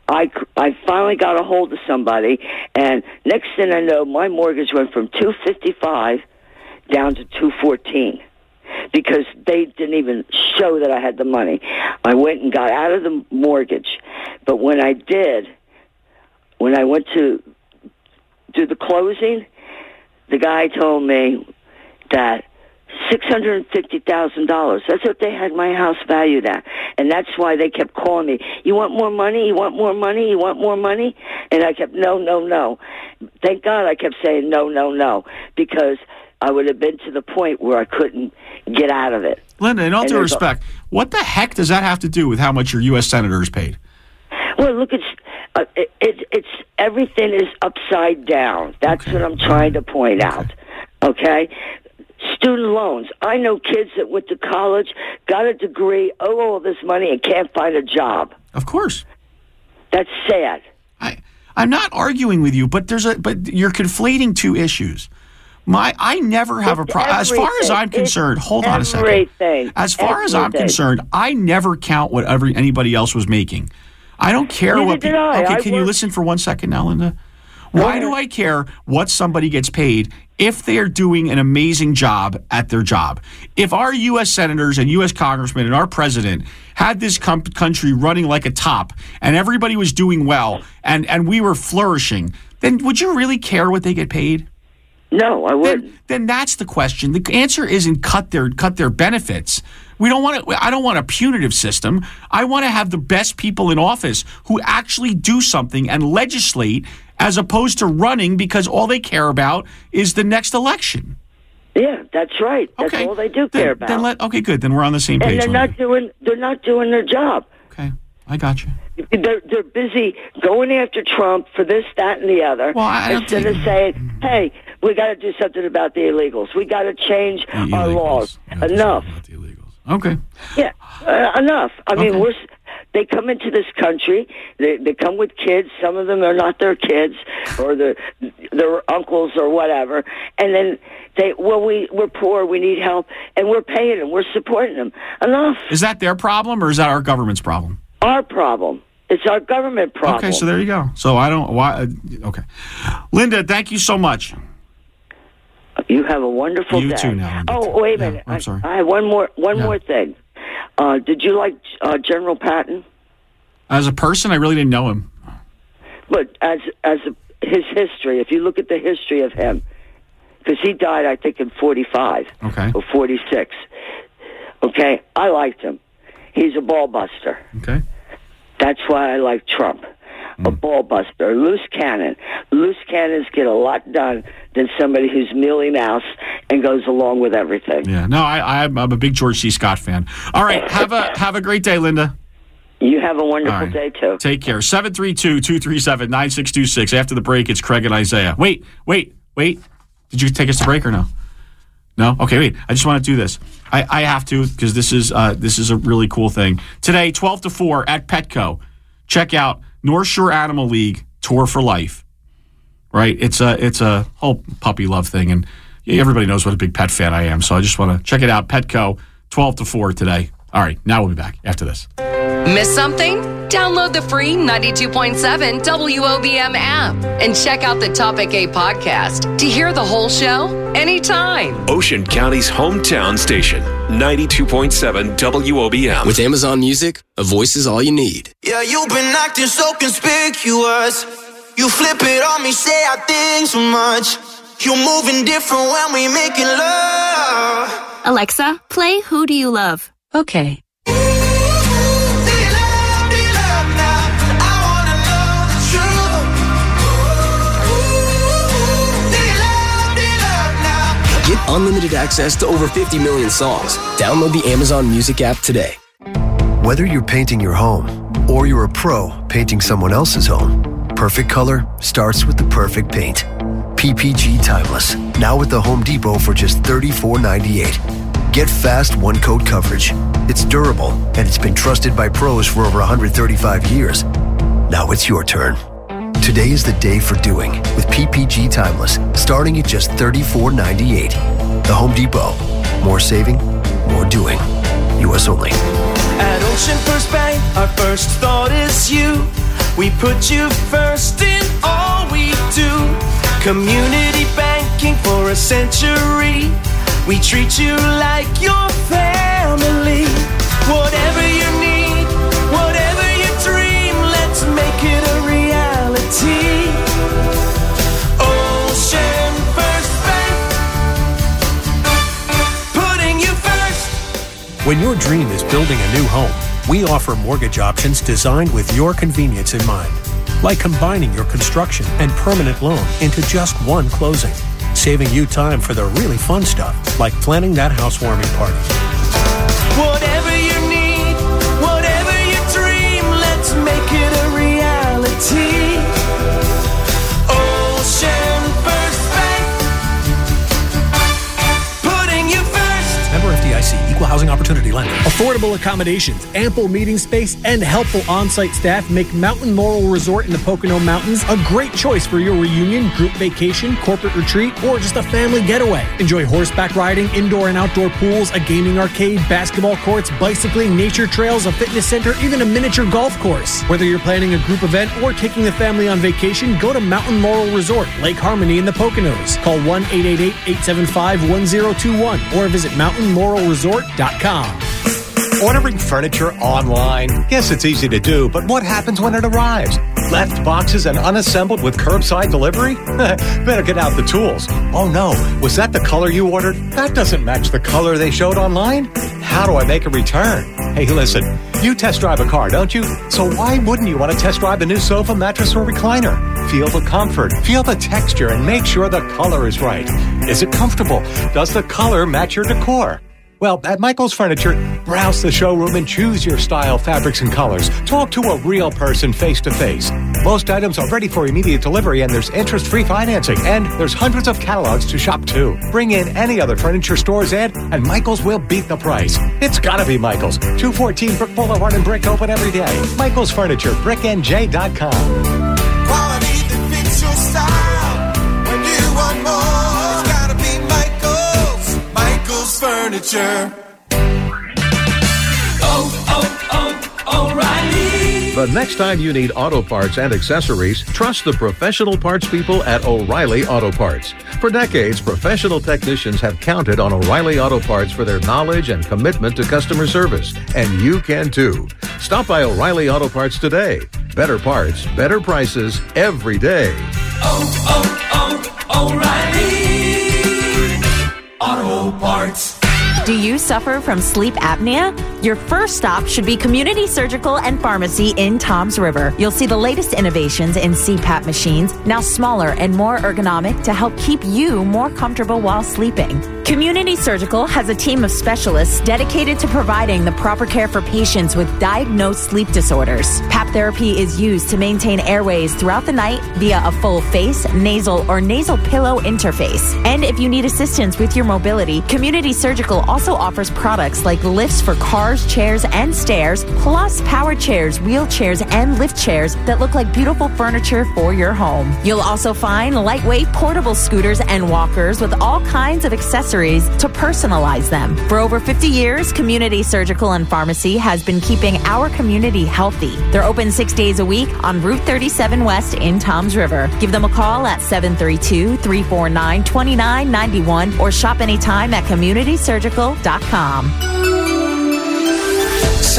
N: I I finally got a hold of somebody, and next thing I know, my mortgage went from two fifty five down to two fourteen because they didn't even show that I had the money. I went and got out of the mortgage, but when I did, when I went to do the closing, the guy told me that six hundred and fifty thousand dollars. That's what they had my house valued at, and that's why they kept calling me. You want more money? You want more money? You want more money? And I kept no, no, no. Thank God I kept saying no, no, no because I would have been to the point where I couldn't get out of it.
C: Linda, in all due
N: there's a-
C: respect, what the heck does that have to do with how much your U.S. senator is paid?
N: Well, look, it's uh, it, it, it's everything is upside down. That's what I'm trying to point out. Okay, student loans. I know kids that went to college, got a degree, owe all this money, and can't find a job.
C: Of course.
N: That's sad.
C: I I'm not arguing with you, but there's a but you're conflating two issues. My I never have a problem. As far as. I'm concerned,
N: It's
C: hold on a second.
N: everything.
C: As far as I'm concerned, I never count what every anybody else was making. I don't care
N: Neither
C: what. peop-
N: I.
C: Okay,
N: I
C: can you listen for one second now, Linda? Why do I care what somebody gets paid if they are doing an amazing job at their job? If our U.S. senators and U.S. congressmen and our president had this com- country running like a top and everybody was doing well and, and we were flourishing, then would you really care what they get paid?
N: No, I wouldn't.
C: Then, then that's the question. The answer isn't cut their cut their benefits. We don't want to. I don't want a punitive system. I want to have the best people in office who actually do something and legislate, as opposed to running because all they care about is the next election.
N: Yeah, that's right. That's
C: Okay.
N: all they do
C: Then-
N: care about.
C: Then let. Okay, good. Then we're on the same page.
N: and
C: they're
N: not doing they're not doing their job. Okay.
C: I got you.
N: They're they're busy going after Trump for this, that, and the other.
C: I don't
N: instead of saying, "Hey, we got to do something about the illegals. We got to change our laws." Enough. The illegals.
C: Okay.
N: Yeah, uh, enough. I mean, we're. They come into this country. They they come with kids. Some of them are not their kids or their their uncles or whatever. And then they, well, we we're poor. We need help, and we're paying them. We're supporting them. Enough.
C: Is that their problem or is that our government's problem?
N: Our problem. It's our government problem.
C: Okay, so there you go. So I don't. Why? uh, Okay, Linda, thank you so much.
N: You have a wonderful
C: You
N: day.
C: too now,
N: Oh, wait a minute.
C: I'm
N: I-
C: sorry.
N: I, have one more one
C: Yeah.
N: more thing. Uh, did you like uh, General Patton?
C: As a person, I really didn't know him.
N: But as as a, his history, if you look at the history of him, because he died, I think in forty five
C: Okay.
N: or forty six. Okay, I liked him. He's a ball buster.
C: Okay.
N: That's why I like Trump. A ball buster, loose cannon. Loose cannons get a lot done than somebody who's mealy mouse and goes along with everything.
C: Yeah. No, I, I'm, I'm a big George C. Scott fan. All right. Have a have a great day, Linda.
N: You have a wonderful
C: right.
N: day too.
C: Take care. 732-237-9626. After the break, it's Craig and Isaiah. Wait, wait, wait. Did you take us to break or no? No? Okay, wait. I just want to do this. I, I have to because this is uh, this is a really cool thing. Today, 12 to 4 at Petco. Check out North Shore Animal League Tour for Life. Right? It's a it's a whole puppy love thing and everybody knows what a big pet fan I am. So I just want to check it out. Petco, 12 to 4 today. All right, now we'll be back after this.
B: Miss something? Download the free 92.7 WOBM app and check out the Topic A podcast to hear the whole show anytime.
O: Ocean County's hometown station, 92.7 WOBM.
P: With Amazon Music, a voice is all you need.
Q: Yeah, you've been acting so conspicuous. You flip it on me, say I think so much. You're moving different when we making love.
R: Alexa, play Who Do You Love?
F: Okay.
P: Get unlimited access to over 50 million songs. Download the Amazon Music app today.
S: Whether you're painting your home or you're a pro painting someone else's home, perfect color starts with the perfect paint. PPG Timeless, now with the Home Depot for just $34.98. Get fast one coat coverage. It's durable and it's been trusted by pros for over 135 years. Now it's your turn. Today is the day for doing with PPG Timeless, starting at just $34.98. The Home Depot. More saving, more doing. U.S. only.
Q: OceanFirst Bank, our first thought is you. We put you first in all we do. Community banking for a century. We treat you like your family. Whatever you need, whatever you dream, let's make it a reality. Ocean First Bank, putting you first.
T: When your dream is building a new home, we offer mortgage options designed with your convenience in mind. Like combining your construction and permanent loan into just one closing, saving you time for the really fun stuff, like planning that housewarming party.
Q: Whatever you need, whatever you dream, let's make it a reality.
T: Equal Housing Opportunity Lender.
K: Affordable accommodations, ample meeting space, and helpful on-site staff make Mountain Laurel Resort in the Pocono Mountains a great choice for your reunion, group vacation, corporate retreat, or just a family getaway. Enjoy horseback riding, indoor and outdoor pools, a gaming arcade, basketball courts, bicycling, nature trails, a fitness center, even a miniature golf course. Whether you're planning a group event or taking the family on vacation, go to Mountain Laurel Resort, Lake Harmony in the Poconos. Call 1-888-875-1021 or visit mountainlaurelresort.com.
U: Ordering furniture online? Yes, it's easy to do, but what happens when it arrives? Left boxes and unassembled with curbside delivery? Better get out the tools. Oh no, was that the color you ordered? That doesn't match the color they showed online. How do I make a return? Hey, listen, you test drive a car, don't you? So why wouldn't you want to test drive the new sofa, mattress, or recliner? Feel the comfort, feel the texture, and make sure the color is right. Is it comfortable? Does the color match your decor? Well, at Michael's Furniture, browse the showroom and choose your style, fabrics, and colors. Talk to a real person face to face. Most items are ready for immediate delivery and there's interest free financing. And there's hundreds of catalogs to shop too. Bring in any other furniture store's ad and Michael's will beat the price. It's gotta be Michael's. 214 Brick Boulevard and Brick open every day. Michael's Furniture, bricknj.com.
Q: Michael's Furniture. Oh, oh, oh, O'Reilly.
V: The next time you need auto parts and accessories, trust the professional parts people at O'Reilly Auto Parts. For decades, professional technicians have counted on O'Reilly Auto Parts for their knowledge and commitment to customer service, and you can too. Stop by O'Reilly Auto Parts today. Better parts, better prices every day.
Q: Oh, oh, oh, O'Reilly. Auto Parts.
W: Do you suffer from sleep apnea? Your first stop should be Community Surgical and Pharmacy in Toms River. You'll see the latest innovations in CPAP machines, now smaller and more ergonomic to help keep you more comfortable while sleeping. Community Surgical has a team of specialists dedicated to providing the proper care for patients with diagnosed sleep disorders. PAP therapy is used to maintain airways throughout the night via a full face, nasal, or nasal pillow interface. And if you need assistance with your mobility, Community Surgical also offers products like lifts for cars bars, chairs, and stairs, plus power chairs, wheelchairs, and lift chairs that look like beautiful furniture for your home. You'll also find lightweight portable scooters and walkers with all kinds of accessories to personalize them. For over 50 years, Community Surgical and Pharmacy has been keeping our community healthy. They're open six days a week on Route 37 West in Toms River. Give them a call at 732 349 2991 or shop anytime at communitysurgical.com.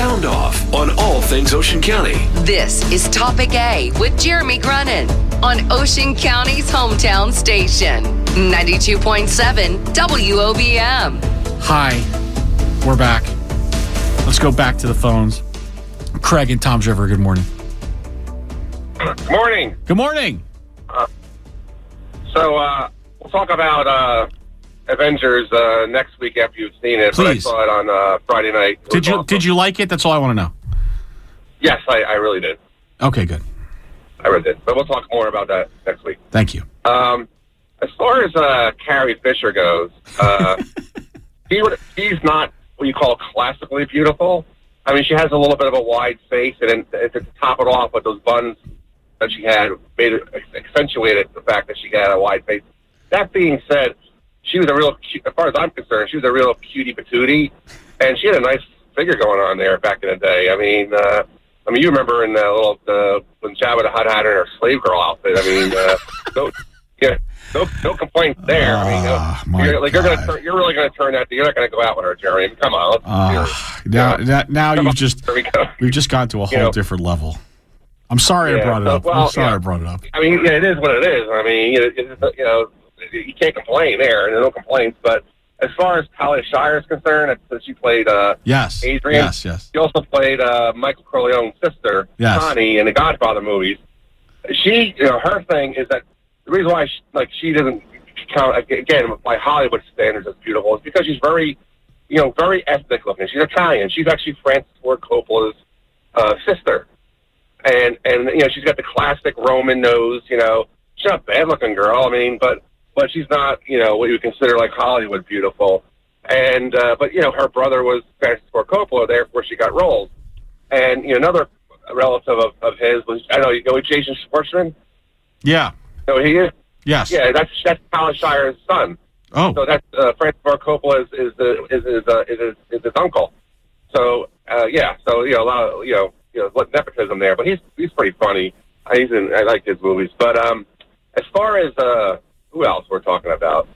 O: Sound off on all things Ocean County.
B: This is Topic A with Jeremy Grunin on Ocean County's hometown station, 92.7 WOBM.
C: Hi, we're back. Let's go back to the phones. Craig and Toms River, good morning.
X: Good morning.
C: Good morning.
X: Uh, so uh, we'll talk about uh, Avengers uh, next week after you've seen it. But I saw it on uh, Friday night. It
C: Did you
X: awesome.
C: did you like it? That's all I want to know.
X: Yes, I, I really did.
C: Okay, good.
X: I really did. But we'll talk more about that next week.
C: Thank you.
X: Um, as far as uh, Carrie Fisher goes, uh, would, she's not what you call classically beautiful. I mean, she has a little bit of a wide face, and then to top it off with those buns that she had, made it accentuated the fact that she had a wide face. That being said, she was a real, as far as I'm concerned, she was a real cutie patootie, and she had a nice figure going on there back in the day. I mean, uh, I mean, you remember in the little uh, when Jabba the Hutt had her in her slave girl outfit. I mean, uh, no, yeah, no, no complaints there. I mean, uh, you're, like you're gonna, turn, you're really gonna turn that. You're not gonna go out with her, Jerry. I mean, come on.
C: Uh, now, now, you've just we've just gone to a whole
X: You know.
C: different level. I'm sorry I brought it
X: so-
C: up.
X: well,
C: I'm sorry
X: yeah.
C: I brought it up.
X: I mean, yeah, it is what it is. I mean, you know, you know, you can't complain there, and no complaints. But as far as Talia Shire is concerned, that she played uh,
C: Yes.
X: Adrian.
C: Yes. Yes.
X: She also played uh, Michael Corleone's sister,
C: Yes.
X: Connie, in the Godfather movies. She, you know, her thing is that the reason why, she, like, she doesn't count again by Hollywood standards as beautiful is because she's very, you know, very ethnic looking. She's Italian. She's actually Francis Ford Coppola's uh, sister, and and you know, she's got the classic Roman nose. You know, she's not a bad looking girl. I mean, but but she's not, you know, what you would consider like Hollywood beautiful. And uh, but you know, her brother was Francis Ford Coppola. Therefore, she got roles. And you know, another relative of, of his was I don't know you know Jason Schwartzman.
C: Yeah.
X: No, he is.
C: Yes.
X: Yeah, that's that's Shire's son.
C: Oh.
X: So that's uh, Francis Ford Coppola is is the is is, uh, is, his, is his uncle. So uh, yeah, so you know a lot of you know you know nepotism there, but he's he's pretty funny. He's in I like his movies. But um, as far as uh, who else we're talking about?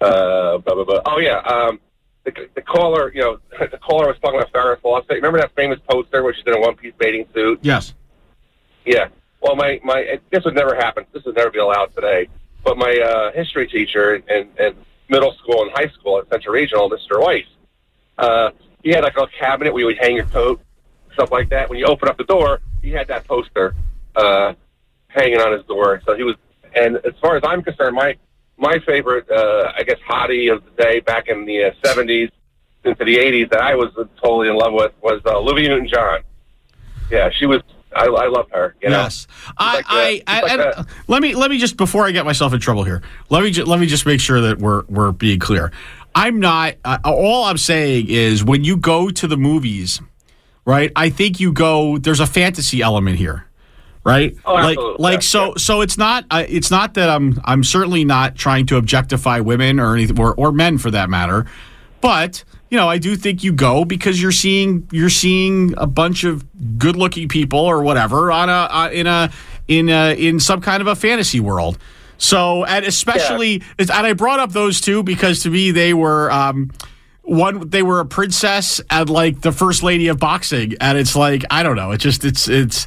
X: Uh, blah, blah, blah. Oh yeah, um, the, the caller, you know, the caller was talking about Farrah Fawcett. Remember that famous poster where she's in a one piece bathing suit?
C: Yes.
X: Yeah. Well, my my this would never happen. This would never be allowed today. But my uh, history teacher in, in middle school and high school at Central Regional, Mr. Weiss, uh, he had like a cabinet where you would hang your coat, stuff like that. When you open up the door, he had that poster uh, hanging on his door. So he was. And as far as I'm concerned, my my favorite, uh, I guess, hottie of the day back in the uh, 70s into the 80s that I was totally in love with was uh, Olivia Newton-John. Yeah, she was. I, I love her. You know?
C: Yes. I,
X: like
C: I,
X: a-
C: I,
X: like
C: and let me let me just before I get myself in trouble here. Let me ju- let me just make sure that we're we're being clear. I'm not. Uh, all I'm saying is when you go to the movies, right? I think you go. There's a fantasy element here, right?
X: Oh,
C: like like
X: Yeah,
C: so so it's not. Uh, it's not that I'm I'm certainly not trying to objectify women or anything or, or men for that matter, but you know, I do think you go because you're seeing you're seeing a bunch of good-looking people or whatever on a uh, in a in a in some kind of a fantasy world. So, and especially, and I brought up those two because to me they were um, one. They were a princess and like the first lady of boxing, and it's like I don't know. It just it's it's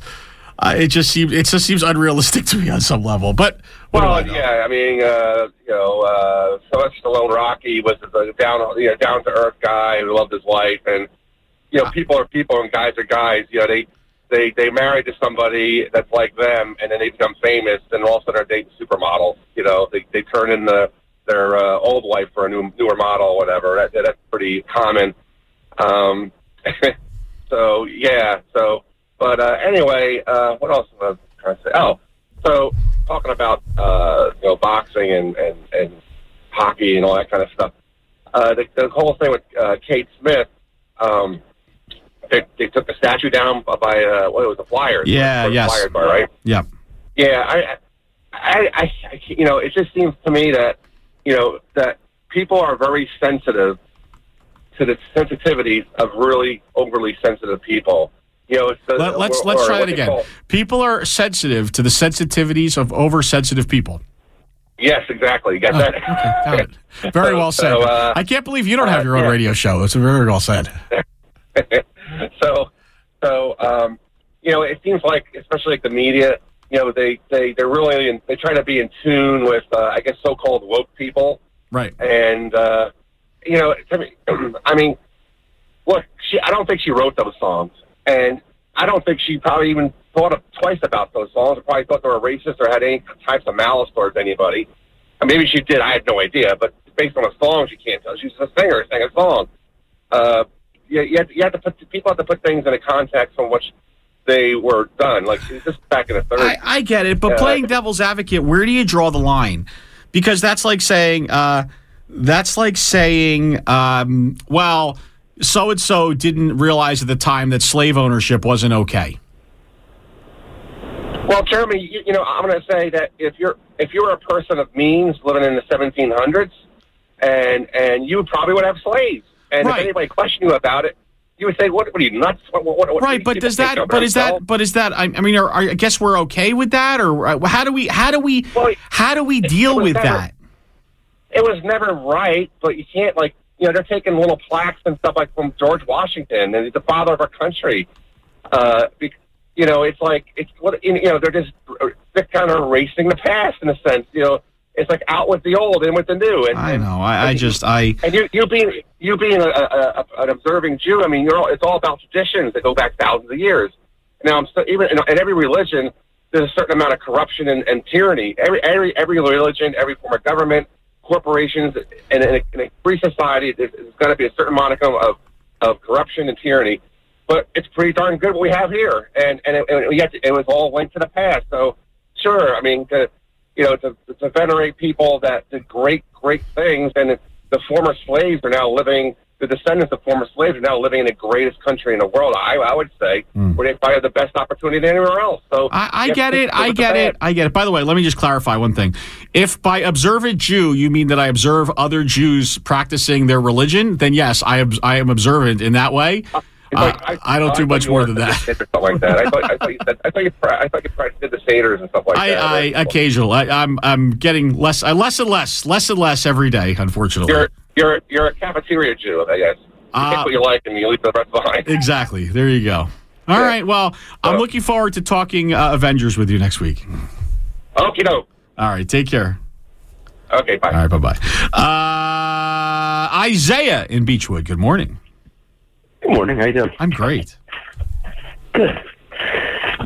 C: uh, it just seems it just seems unrealistic to me on some level. But I
X: Well,
C: know?
X: yeah, I mean, uh, you know, uh, Sylvester Stallone Rocky was a down, you know, down to earth guy who loved his wife, and you know, people are people and guys are guys. You know, they they they marry to somebody that's like them, and then they become famous, and all of a sudden they're dating supermodels. You know, they they turn in the their uh, old wife for a new newer model, or whatever. That, that's pretty common. Um, so yeah, so but uh, anyway, uh, what else was I trying to say? Oh, so talking about uh, you know boxing and, and, and hockey and all that kind of stuff. Uh, the, the whole thing with uh, Kate Smith, um, they, they took the statue down by uh, what it was the Flyers?
C: Yeah,
X: the
C: yes.
X: Flyers bar, right?
C: Yep.
X: Yeah, I, I, I, I, you know, it just seems to me that, you know, that people are very sensitive to the sensitivities of really overly sensitive people. You know, the,
C: Let, let's
X: or-
C: let's try
X: what
C: it again.
X: call-
C: People are sensitive to the sensitivities of oversensitive people.
X: Yes, exactly. You got
C: Oh,
X: that?
C: okay, got it. Very well said.
X: So, uh,
C: I can't believe you don't have
X: uh,
C: your own
X: yeah.
C: radio show. It's very well said.
X: so, so um, you know, it seems like, especially like the media, you know, they they they're really in, they try to be in tune with, uh, I guess, so-called woke people,
C: Right.
X: and uh, you know, me, I mean, look, she I don't think she wrote those songs, and I don't think she probably even thought of, twice about those songs, or probably thought they were racist or had any types of malice towards anybody. And maybe she did. I had no idea, but based on the songs, you can't tell. She's a singer, sang a song. Uh, you, you, have, you have to put people have to put things in a context from which they were done. Like this is back in the 30s.
C: I, I get it, but
X: Uh,
C: playing devil's advocate, where do you draw the line? Because that's like saying, uh, that's like saying, um, well, so and so didn't realize at the time that slave ownership wasn't okay.
X: Well, Jeremy, you, you know, I'm going to say that if you're if you're a person of means living in the 1700s, and and you probably would have slaves, and
C: Right.
X: if anybody questioned you about it, you would say, "What? What are you nuts? What? What?
C: Right, but does that? But is that? But is that? I, I mean, are, are, I guess we're okay with that, or uh, how do we? How do we? How do we deal with
X: never-
C: that?
X: it was never right, but you can't like you know they're taking little plaques and stuff like from George Washington and he's the father of our country. Uh, be, you know, it's like it's what you know they're just they're kind of erasing the past in a sense. You know, it's like out with the old and with the new. And,
C: I know. I, I just I.
X: and you you being you being a, a, a, an observing Jew, I mean, you're all, it's all about traditions that go back thousands of years. Now, I'm still, even in, in every religion, there's a certain amount of corruption and, and tyranny. Every every every religion, every form of government, corporations, and in a, in a free society, there's, there's going to be a certain modicum of of corruption and tyranny. But it's pretty darn good what we have here, and and it, and yet it was all linked to the past. So, sure, I mean, to, you know, to, to venerate people that did great great things, and the former slaves are now living. The descendants of former slaves are now living in the greatest country in the world. I, I would say, where they probably have the best opportunity anywhere else. So
C: I, I get it. I get it. I get it. By the way, let me just clarify one thing. If by observant Jew you mean that I observe other Jews practicing their religion, then yes, I ob- I am observant in that way. Uh, I, don't do much more than that.
X: Something like that. I thought, I thought you said, I thought you, I thought you practiced the satyrs and stuff like
C: I,
X: that.
C: I occasional. I, I'm I'm getting less uh, less and less less and less every day. Unfortunately,
X: You're you're you're a cafeteria Jew, I guess. You
C: Uh,
X: take what you like and you leave the rest behind.
C: exactly. There you go. All right. Well, I'm looking forward to talking uh, Avengers with you next week.
X: Okay, no.
C: All right. Take care.
X: Okay, bye.
C: All right. Bye bye. Uh, Isaiah in Beachwood. Good morning.
Y: Good morning. How you doing?
C: I'm great.
Y: Good.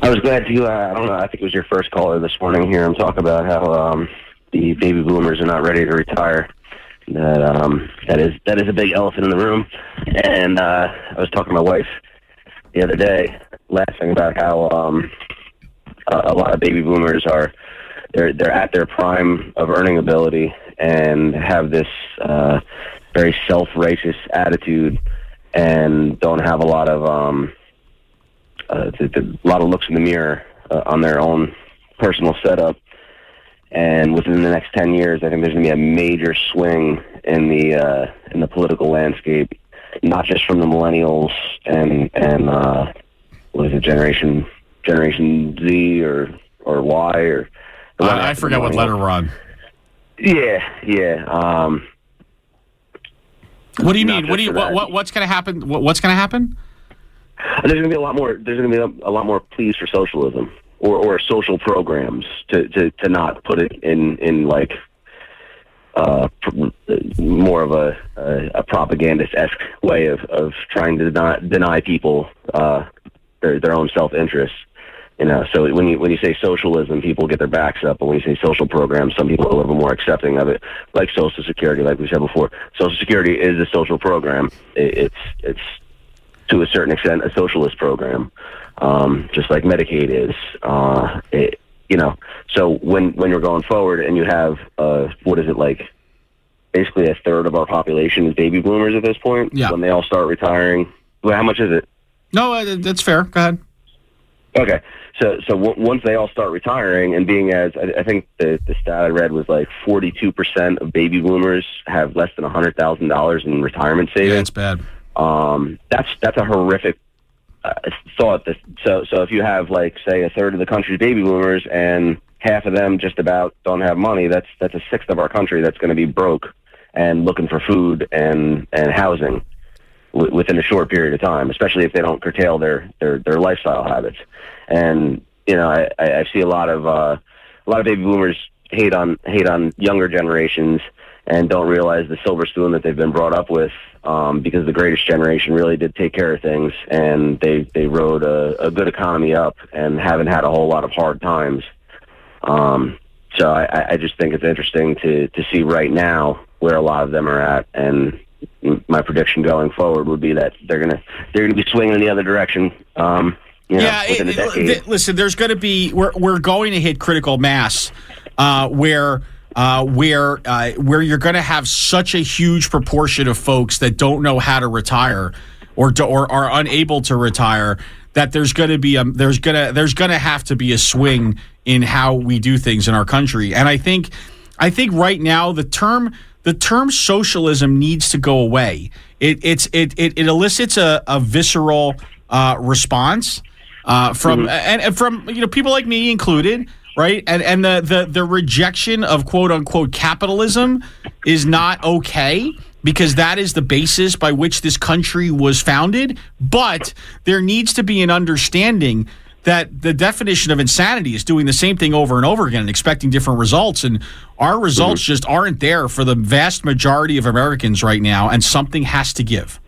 Y: I was glad to. Uh, I don't know. I think it was your first caller this morning here and talk about how um, the baby boomers are not ready to retire. That um, that is that is a big elephant in the room. And uh, I was talking to my wife the other day, laughing about how um, a lot of baby boomers are they're they're at their prime of earning ability and have this uh, very self righteous attitude and don't have a lot of um, uh, th- th- a lot of looks in the mirror uh, on their own personal setup. And within the next ten years, I think there's going to be a major swing in the uh, in the political landscape, not just from the millennials and and uh, what is it, generation Generation Z or or Y or
C: I, I forget what letter we're on.
Y: Yeah, yeah. Um,
C: What do you mean? What do you what, what what's going to happen? What, what's going to happen?
Y: there's going to be a lot more. There's going to be a, a lot more pleas for socialism or, or social programs to, to, to not put it in in like uh, more of a a, a propagandist esque way of, of trying to deny, deny people uh, their their own self interest. You know, so when you when you say socialism, people get their backs up, but when you say social programs, some people are a little more accepting of it, like Social Security, like we said before. Social Security is a social program. It, it's it's to a certain extent a socialist program, um, just like Medicaid is. Uh, it, you know, so when when you're going forward and you have uh, what is it like? Basically, a third of our population is baby boomers at this point.
C: Yeah.
Y: When they all start retiring, well, how much is it?
C: No, uh, that's fair. Go ahead.
Y: Okay, so so w- once they all start retiring and being as I, I think the the stat I read was like forty two percent of baby boomers have less than hundred thousand dollars in retirement savings.
C: Yeah, That's bad.
Y: Um, that's that's a horrific uh, thought. That so so if you have like say a third of the country's baby boomers and half of them just about don't have money, that's that's a sixth of our country that's going to be broke and looking for food and and housing w- within a short period of time, especially if they don't curtail their their their lifestyle habits. And you know, I, I see a lot of uh, a lot of baby boomers hate on hate on younger generations and don't realize the silver spoon that they've been brought up with um, because the greatest generation really did take care of things and they they rode a, a good economy up and haven't had a whole lot of hard times. Um, so I, I just think it's interesting to to see right now where a lot of them are at and my prediction going forward would be that they're gonna they're gonna be swinging in the other direction. Um, you know,
C: yeah, it-
Y: a
C: it-
Y: decade.
C: th- listen, there's going to be we're we're going to hit critical mass uh, where uh, where uh, where you're going to have such a huge proportion of folks that don't know how to retire or do, or are unable to retire that there's going to be a there's going to there's going to have to be a swing in how we do things in our country, and I think I think right now the term the term socialism needs to go away. It it's it it, it elicits a, a visceral uh, response uh, from and, and from you know people like me included, right? And and the the the rejection of quote unquote capitalism is not okay because that is the basis by which this country was founded. But there needs to be an understanding that the definition of insanity is doing the same thing over and over again and expecting different results. And our results mm-hmm. just aren't there for the vast majority of Americans right now, and something has to give.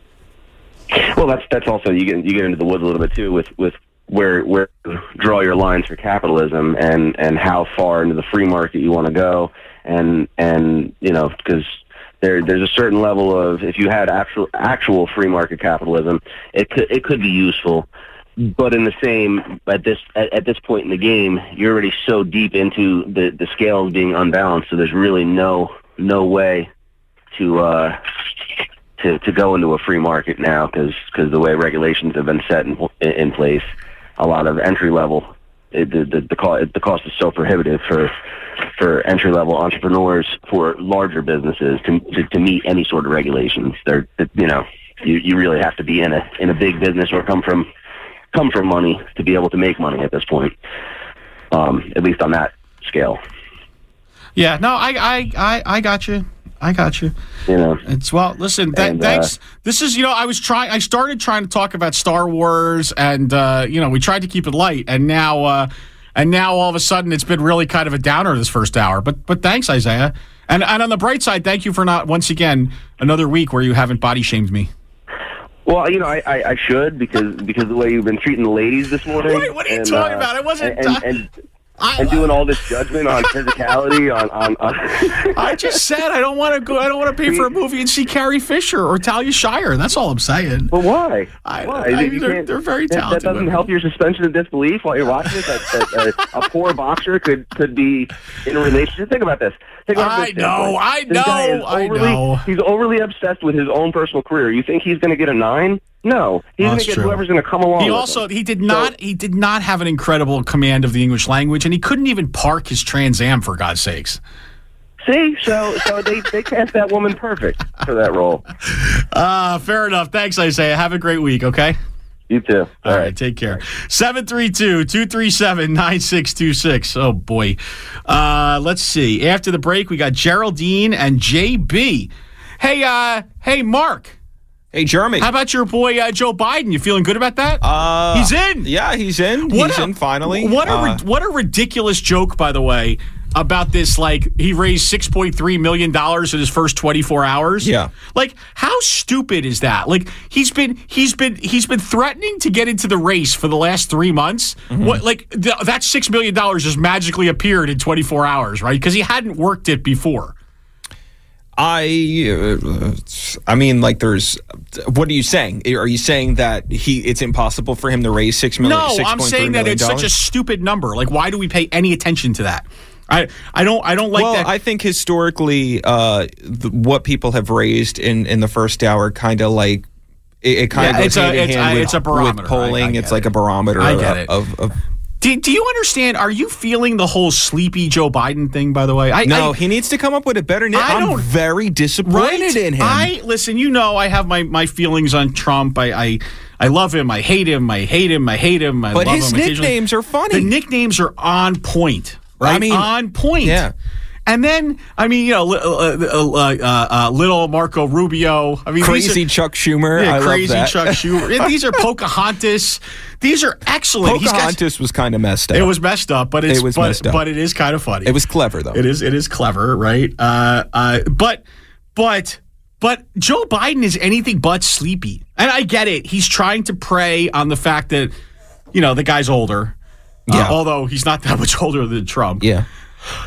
Y: Well, that's that's also you get you get into the woods a little bit too with with where where you draw your lines for capitalism and and how far into the free market you want to go. And and you know because there there's a certain level of if you had actual actual free market capitalism it could it could be useful. But in the same at this at, at this point in the game you're already so deep into the the scales being unbalanced so there's really no no way to uh to to go into a free market now because the way regulations have been set in in place, a lot of entry level it, the the the cost the cost is so prohibitive for for entry level entrepreneurs for larger businesses to, to to meet any sort of regulations. They're you know you you really have to be in a in a big business or come from come from money to be able to make money at this point. Um, at least on that scale.
C: Yeah, no, I, I, I, I got you. I got you.
Y: You know,
C: it's well. Listen, th-
Y: And, uh,
C: thanks. this is, you know, I was trying. I started trying to talk about Star Wars, and uh, you know, we tried to keep it light, and now, uh, and now all of a sudden, it's been really kind of a downer this first hour. But, but thanks, Isaiah. And and on the bright side, thank you for not once again another week where you haven't body shamed me.
Y: Well, you know, I, I, I should because because the way you've been treating the ladies this morning.
C: Wait, what are you
Y: and,
C: talking
Y: uh,
C: about? I wasn't-
Y: And, and, and, and doing all this judgment on physicality on on. on
C: I just said I don't want to go. I don't want to pay for a movie and see Carrie Fisher or Talia Shire. That's all I'm saying.
Y: But why?
C: I,
Y: Why?
C: I they're, they're very talented.
Y: That, doesn't
C: women.
Y: help your suspension of disbelief while you're watching it. That, that uh, a poor boxer could could be in a relationship. Think about this. Think about
C: I
Y: this
C: know. I know,
Y: is
C: I know.
Y: He's overly obsessed with his own personal career. You think he's going to get a nine? No, he's going
C: that's
Y: to get
C: true.
Y: whoever's going to come along.
C: He
Y: with
C: also
Y: him.
C: he did not he did not have an incredible command of the English language, and he couldn't even park his Trans Am for God's sakes.
Y: See, so so they they cast that woman perfect for that role.
C: Uh, fair enough. Thanks, Isaiah. Have a great week, okay?
Y: You too.
C: All right, take care. 732 237 9626. Oh, boy. Uh, let's see. After the break, we got Geraldine and JB. Hey, uh, hey, Mark.
D: Hey, Jeremy.
C: How about your boy uh, Joe Biden? You feeling good about that?
D: Uh,
C: he's in.
D: Yeah, he's in.
C: What
D: he's
C: a-
D: in finally.
C: What a
D: Uh,
C: what a ridiculous joke, by the way, about this. Like he raised six point three million dollars in his first twenty four hours.
D: Yeah.
C: Like how stupid is that? Like he's been he's been he's been threatening to get into the race for the last three months.
D: Mm-hmm.
C: What like th- that six million dollars just magically appeared in twenty four hours, right? Because he hadn't worked it before.
D: I, uh, I mean, like, there's. What are you saying? Are you saying that he? It's impossible for him to raise six million?
C: No, I'm saying that it's such a stupid number. Like, why do we pay any attention to that? I I don't I don't like
D: well,
C: that.
D: I think historically, uh, the, what people have raised in in the first hour kind of like it, it kind
C: Yeah,
D: of
C: it's
D: goes
C: a-
D: hand in
C: it's
D: hand
C: a-
D: with,
C: it's a barometer. I-
D: polling. It's
C: get
D: like a barometer
C: I
D: of,
C: get it.
D: of, of
C: Do, do you understand? Are you feeling the whole sleepy Joe Biden thing? By the way, I,
D: no,
C: I,
D: he needs to come up with a better name.
C: I
D: I'm very disappointed
C: right?
D: in him.
C: I listen. You know, I have my my feelings on Trump. I I, I love him. I hate him. I hate him. I hate him. I
D: But
C: love
D: his nicknames are funny.
C: The nicknames are on point. Right?
D: I mean,
C: on point.
D: yeah.
C: And then, I mean, you know, uh, uh, uh, uh, little Marco Rubio. I mean,
D: Crazy
C: are-
D: Chuck Schumer.
C: Yeah,
D: I love
C: crazy. Chuck Schumer. These are Pocahontas. These are excellent. He's got-
D: Pocahontas was kind of messed up.
C: it was messed up, but it's
D: It was
C: but,
D: messed up.
C: but it is kind of funny.
D: It was clever though.
C: It is. It is clever, right? Uh, uh, but, but, but Joe Biden is anything but sleepy, and I get it. He's trying to prey on the fact that you know the guy's older. Uh,
D: Yeah.
C: although he's not that much older than Trump.
D: Yeah.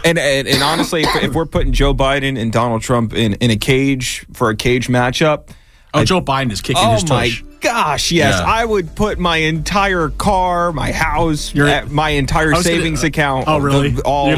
D: And, and and honestly, if, if we're putting Joe Biden and Donald Trump in, in a cage for a cage matchup,
C: Oh, Joe Biden is kicking
D: oh
C: his
D: my gosh, yes,
C: Yeah.
D: I would put my entire car, my house,
C: You're-
D: my entire
C: I was gonna-
D: savings oh, account.
C: Oh, really?
D: the- all